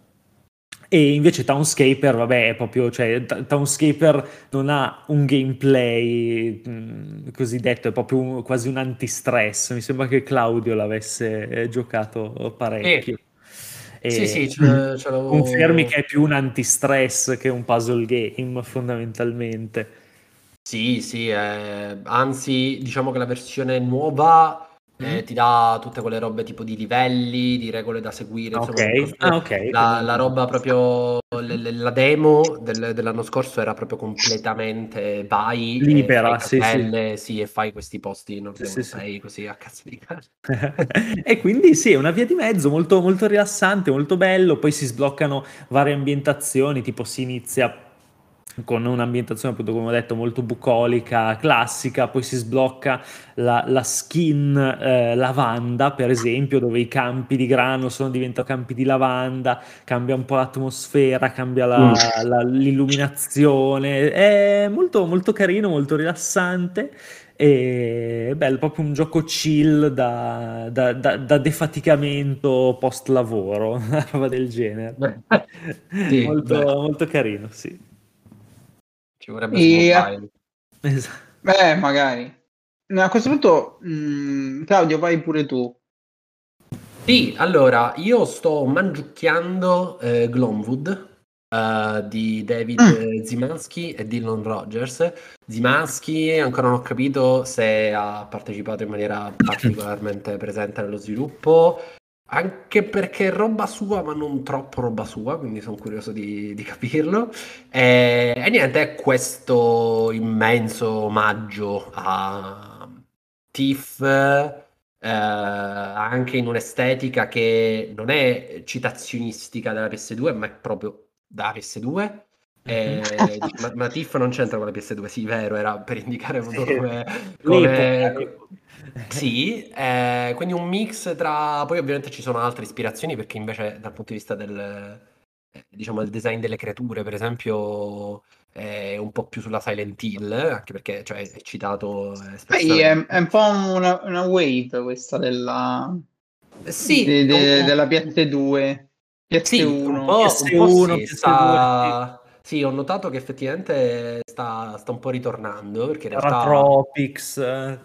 E invece Townscaper, vabbè, è proprio, cioè, Townscaper non ha un gameplay mh, cosiddetto, è proprio un, quasi un antistress. Mi sembra che Claudio l'avesse eh, giocato parecchio. Eh. sì, sì, ce, ce confermi che è più un antistress che un puzzle game, fondamentalmente. Sì, sì, eh, anzi, diciamo che la versione nuova eh, ti dà tutte quelle robe tipo di livelli, di regole da seguire. Ok, ah, okay. La, la, roba proprio, la demo del, dell'anno scorso era proprio completamente vai libera, sì, sì. sì, e fai questi posti non sì, sì, così a cazzo di E quindi sì, è una via di mezzo molto, molto rilassante, molto bello, poi si sbloccano varie ambientazioni, tipo si inizia con un'ambientazione appunto come ho detto molto bucolica, classica, poi si sblocca la, la skin eh, lavanda per esempio dove i campi di grano sono diventati campi di lavanda, cambia un po' l'atmosfera, cambia la, mm. la, l'illuminazione, è molto, molto carino, molto rilassante e bello, proprio un gioco chill da, da, da, da defaticamento post lavoro, una roba del genere. Sì, molto, molto carino, sì. Ci vorrebbe e... Esatto. Beh, magari. a questo punto, mh, mm, Claudio, vai pure tu. Sì, allora, io sto mangiucchiando eh, Glomwood uh, di David mm. Zimansky e Dylan Rogers. Zimansky ancora non ho capito se ha partecipato in maniera particolarmente presente nello sviluppo anche perché è roba sua, ma non troppo roba sua, quindi sono curioso di, di capirlo. E, e, niente, è questo immenso omaggio a Tiff, eh, anche in un'estetica che non è citazionistica della PS2, ma è proprio da PS2. E, ma, ma Tiff non c'entra con la PS2, sì, vero, era per indicare come, come, sì, eh, quindi un mix tra... Poi ovviamente ci sono altre ispirazioni perché invece dal punto di vista del, eh, diciamo, del design delle creature, per esempio, è un po' più sulla Silent Hill, anche perché cioè, è citato... Sì, è, è, un po' una, una wave questa della... Sì, de, de, della PS2. PS1, sì, un po', PS1, un po sì, PS2, sta... Sì, ho notato che effettivamente sta, sta un po' ritornando. Perché in realtà... Paratropics. Eh,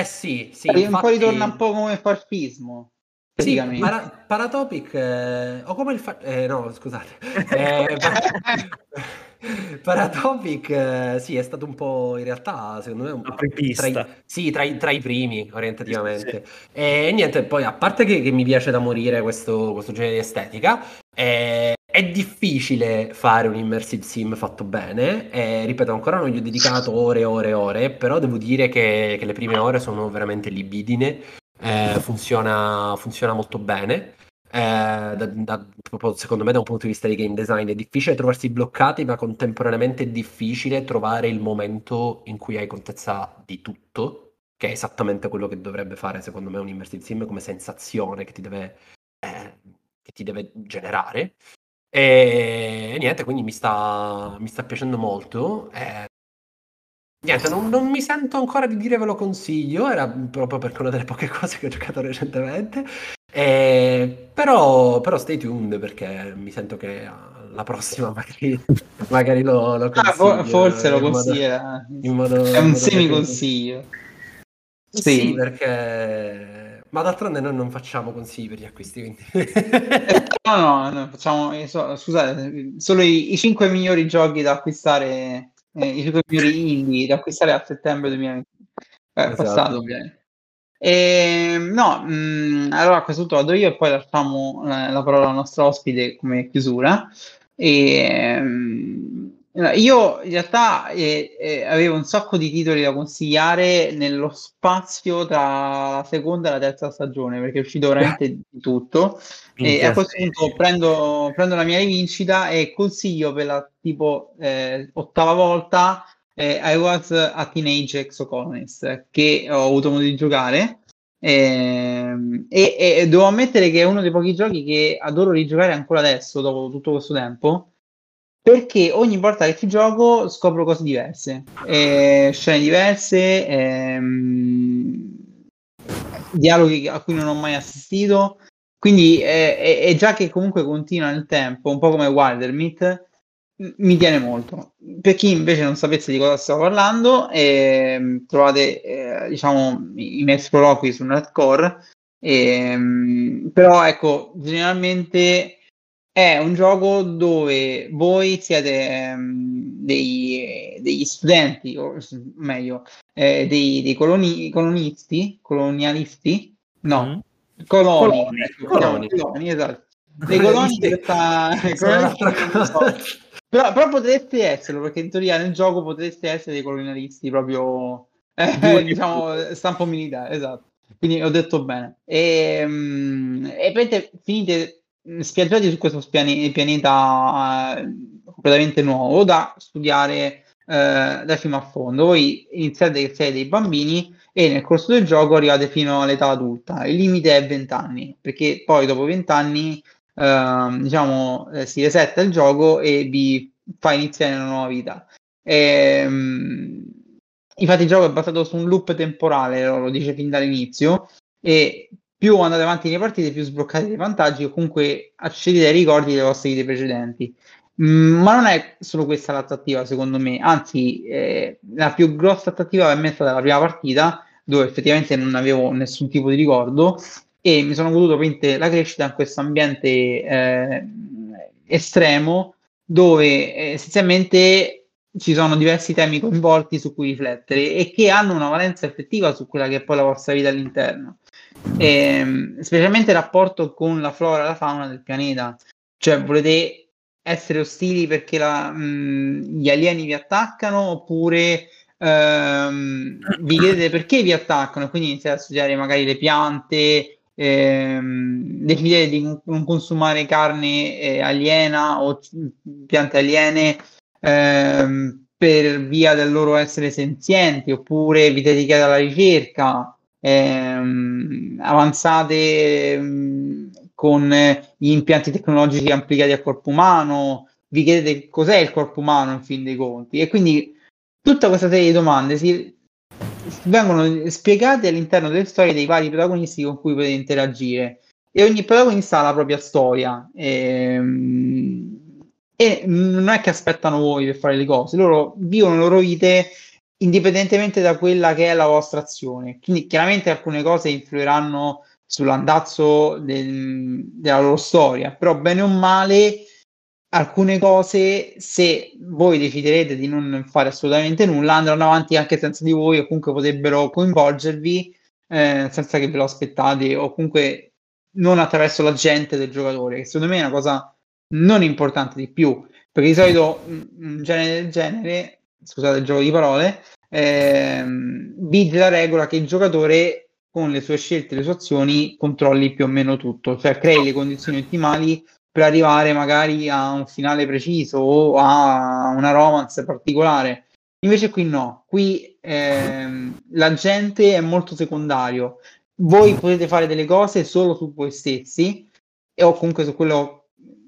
eh sì, sì. Infatti... Un po' ritorna un po' come farfismo. Sì, para- Paratopic eh, o come il fa- eh, no scusate eh, par- Paratopic eh, sì è stato un po' in realtà secondo me un tra i, sì, tra i, tra i primi orientativamente sì, sì. e niente poi a parte che, che mi piace da morire questo, questo genere di estetica eh, è difficile fare un immersive sim fatto bene, e, ripeto, ancora non gli ho dedicato ore e ore e ore, però devo dire che, che le prime ore sono veramente libidine, eh, funziona, funziona, molto bene. Eh, da, da, secondo me da un punto di vista di game design è difficile trovarsi bloccati ma contemporaneamente è difficile trovare il momento in cui hai contezza di tutto che è esattamente quello che dovrebbe fare secondo me un immersive sim come sensazione che ti deve, eh, che ti deve generare e niente, quindi mi sta, mi sta piacendo molto. E... Niente, non, non, mi sento ancora di dire ve lo consiglio, era proprio perché una delle poche cose che ho giocato recentemente. E... Però, però stay tuned perché mi sento che la prossima magari, magari lo, lo consiglio. Ah, forse lo consiglia. è un semi-consiglio. Sì. sì, perché ma d'altronde noi non facciamo consigli per gli acquisti, quindi... no, no, no, facciamo, eh, scusate, solo i, i 5 migliori giochi da acquistare, eh, i 5 migliori indie da acquistare a settembre 2020. Eh, esatto. passato ovviamente. E, ehm, no, mh, mm, allora a questo punto vado io e poi lasciamo la, la parola al nostro ospite come chiusura. E, mh, io in realtà eh, eh, avevo un sacco di titoli da consigliare nello spazio tra la seconda e la terza stagione perché è uscito veramente di tutto. E a questo punto prendo, prendo, la mia rivincita e consiglio per la tipo eh, ottava volta eh, I Was a Teenage Exocolonist che ho avuto modo di giocare. Ehm, e, e, devo ammettere che è uno dei pochi giochi che adoro rigiocare ancora adesso, dopo tutto questo tempo perché ogni volta che ci gioco scopro cose diverse, eh, scene diverse, ehm, dialoghi a cui non ho mai assistito, Quindi è, è, già che comunque continua nel tempo, un po' come Wildermeat, mi tiene molto. Per chi invece non sapesse di cosa stavo parlando, eh, trovate eh, diciamo i miei sproloqui su Netcore. Eh, però ecco, generalmente è un gioco dove voi siete um, dei, degli studenti, o meglio, eh, dei, dei coloni, colonisti, colonialisti, no, mm. coloni, coloni, ecco, coloni. coloni esatto. Dei coloni che sta... però, però potreste esserlo, perché in teoria nel gioco potreste essere dei colonialisti proprio, eh, diciamo, stampo militare, esatto. Quindi ho detto bene. E, um, e finite spiaggiati su questo piani- pianeta eh, completamente nuovo da studiare eh, da fino a fondo. Voi iniziate che siete dei bambini e nel corso del gioco arrivate fino all'età adulta. Il limite è 20 anni, perché poi dopo 20 anni eh, diciamo, eh, si resetta il gioco e vi fa iniziare una nuova vita. E, ehm, infatti il gioco è basato su un loop temporale, lo dice fin dall'inizio, e più andate avanti nelle partite, più sbloccate dei vantaggi o comunque accedete ai ricordi delle vostre vite precedenti. Mm, ma non è solo questa l'attrattiva, secondo me, anzi, eh, la più grossa attrattiva è stata la prima partita, dove effettivamente non avevo nessun tipo di ricordo e mi sono goduto la crescita in questo ambiente eh, estremo dove eh, essenzialmente ci sono diversi temi coinvolti su cui riflettere e che hanno una valenza effettiva su quella che è poi la vostra vita all'interno e, ehm, specialmente il rapporto con la flora e la fauna del pianeta. Cioè, volete essere ostili perché la, mh, gli alieni vi attaccano oppure ehm, vi chiedete perché vi attaccano e quindi iniziate a studiare magari le piante, ehm, decidete di non consumare carne eh, aliena o piante aliene ehm, per via del loro essere senzienti oppure vi dedicate alla ricerca ehm, avanzate ehm, con gli impianti tecnologici applicati al corpo umano, vi chiedete cos'è il corpo umano in fin dei conti? E quindi tutta questa serie di domande si, vengono spiegate all'interno delle storie dei vari protagonisti con cui potete interagire. E ogni protagonista ha la propria storia e, ehm, e non è che aspettano voi per fare le cose, loro vivono le loro vite indipendentemente da quella che è la vostra azione. Quindi chiaramente alcune cose influiranno sull'andazzo del, della loro storia, però bene o male alcune cose, se voi deciderete di non fare assolutamente nulla, andranno avanti anche senza di voi o comunque potrebbero coinvolgervi eh, senza che ve lo aspettate o comunque non attraverso la gente del giocatore, che secondo me è una cosa non importante di più, perché di solito un genere del genere scusate il gioco di parole, ehm, vige la regola che il giocatore con le sue scelte e le sue azioni controlli più o meno tutto, cioè crei le condizioni ottimali per arrivare magari a un finale preciso o a una romance particolare. Invece qui no, qui ehm, la gente è molto secondario. Voi potete fare delle cose solo su voi stessi e o comunque su quello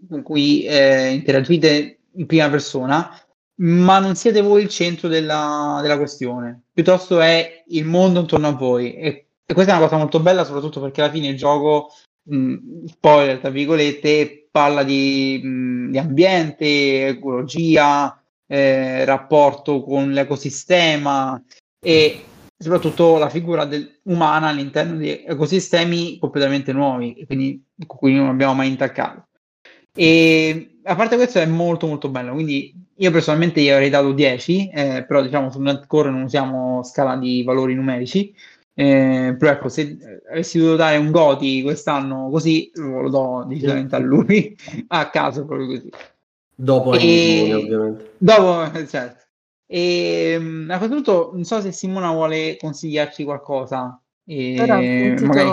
con cui eh, interagite in prima persona, ma non siete voi il centro della, della questione, piuttosto è il mondo intorno a voi. E, e, questa è una cosa molto bella, soprattutto perché alla fine il gioco, mh, spoiler tra virgolette, parla di, mh, di ambiente, ecologia, eh, rapporto con l'ecosistema e soprattutto la figura del, umana all'interno di ecosistemi completamente nuovi, quindi con cui non abbiamo mai intaccato. E a parte questo è molto molto bello, quindi io personalmente gli avrei dato 10, eh, però diciamo su Netcore non usiamo scala di valori numerici, eh, però ecco se avessi dovuto dare un Goti quest'anno così lo do decisamente a lui, a caso proprio così. Dopo e... ovviamente. Dopo, certo. E a questo punto non so se Simona vuole consigliarci qualcosa. E... Però, sentito... magari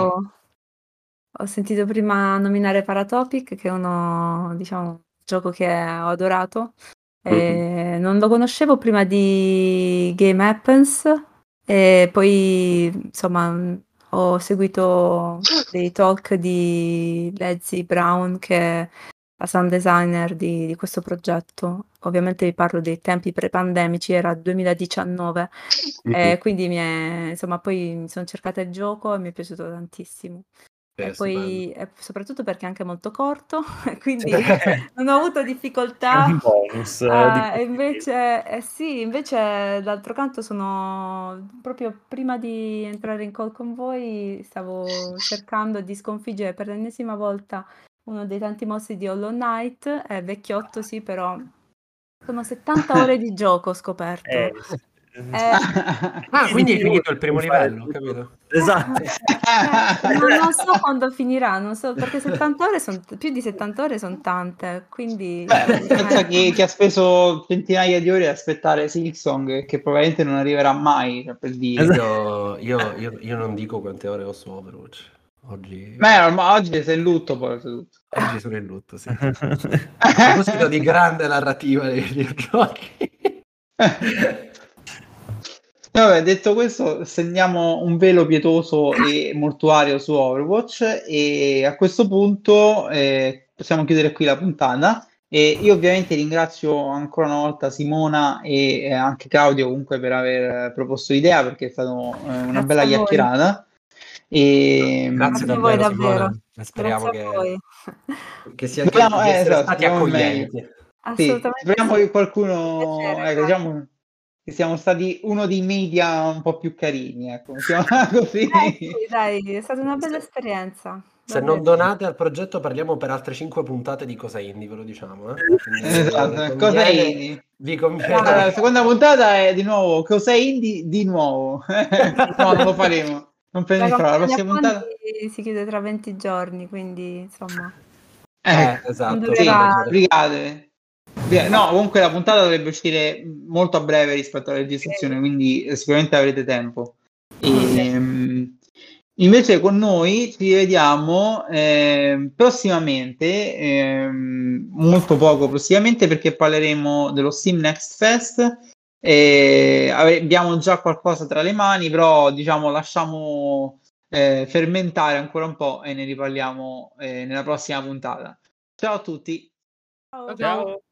ho sentito prima nominare Paratopic, che è uno, diciamo, gioco che ho adorato. Mm-hmm. non lo conoscevo prima di Game Happens e poi, insomma, ho seguito dei talk di Leslie Brown, che è la sound designer di, di questo progetto. Ovviamente vi parlo dei tempi pre-pandemici, era 2019, mm-hmm. e quindi mi è, insomma, poi mi sono cercata il gioco e mi è piaciuto tantissimo. E poi e soprattutto perché è anche molto corto, quindi non ho avuto È difficoltà. un bonus, Ah, di invece eh sì, invece d'altro canto sono proprio prima di entrare in call con voi stavo cercando di sconfiggere per l'ennesima volta uno dei tanti mostri di Hollow Knight, è vecchiotto sì, però sono 70 ore di gioco ho scoperto. Eh. Eh, Ah, quindi hai sì. finito il primo livello, capito? Esatto. Eh, non, non so quando finirà, non so, perché 70 ore son, più di 70 ore sono tante, quindi Beh, pensa eh, che, che ha speso centinaia di ore a aspettare Silksong, che probabilmente non arriverà mai, cioè, per dire. Io, io, io, io non dico quante ore ho su Overwatch. Oggi, Beh, ormai oggi sei in lutto poi. oggi sono in lutto, sì. A proposito di grande narrativa dei videogiochi. Vabbè, detto questo, stendiamo un velo pietoso e mortuario su Overwatch e a questo punto eh, possiamo chiudere qui la puntata. E io ovviamente ringrazio ancora una volta Simona e eh, anche Claudio comunque per aver proposto l'idea perché è stata una Grazie bella chiacchierata. E, Grazie Grazie a voi davvero. Speriamo voi. che, che sia che, Speriamo- di eh, esatto, stati speriamo accoglienti. Sì, Assolutamente speriamo che qualcuno, Piacere, ecco, diciamo che siamo stati uno dei media un po' più carini, ecco, così. Eh sì, dai, è stata una bella esperienza. Se non donate al progetto parliamo per altre 5 puntate di Cosa Indie, ve lo diciamo. Eh? Quindi, Esatto, vi cosa indie? Vi Allora, conviene... la seconda puntata è di nuovo cosa indie di nuovo. no, non lo faremo. Non penso la prossima puntata. si chiude tra 20 giorni, quindi insomma. Eh, Eh, esatto. Sì, durerà- brigate. No, comunque la puntata dovrebbe uscire molto a breve rispetto alla registrazione, quindi eh, sicuramente avrete tempo. Ehm, invece con noi ci vediamo ehm, prossimamente, ehm, molto poco prossimamente, perché parleremo dello Steam Next Fest. E ave- abbiamo già qualcosa tra le mani, però diciamo lasciamo eh, fermentare ancora un po' e ne riparliamo eh, nella prossima puntata. Ciao a tutti. Ciao. Ciao.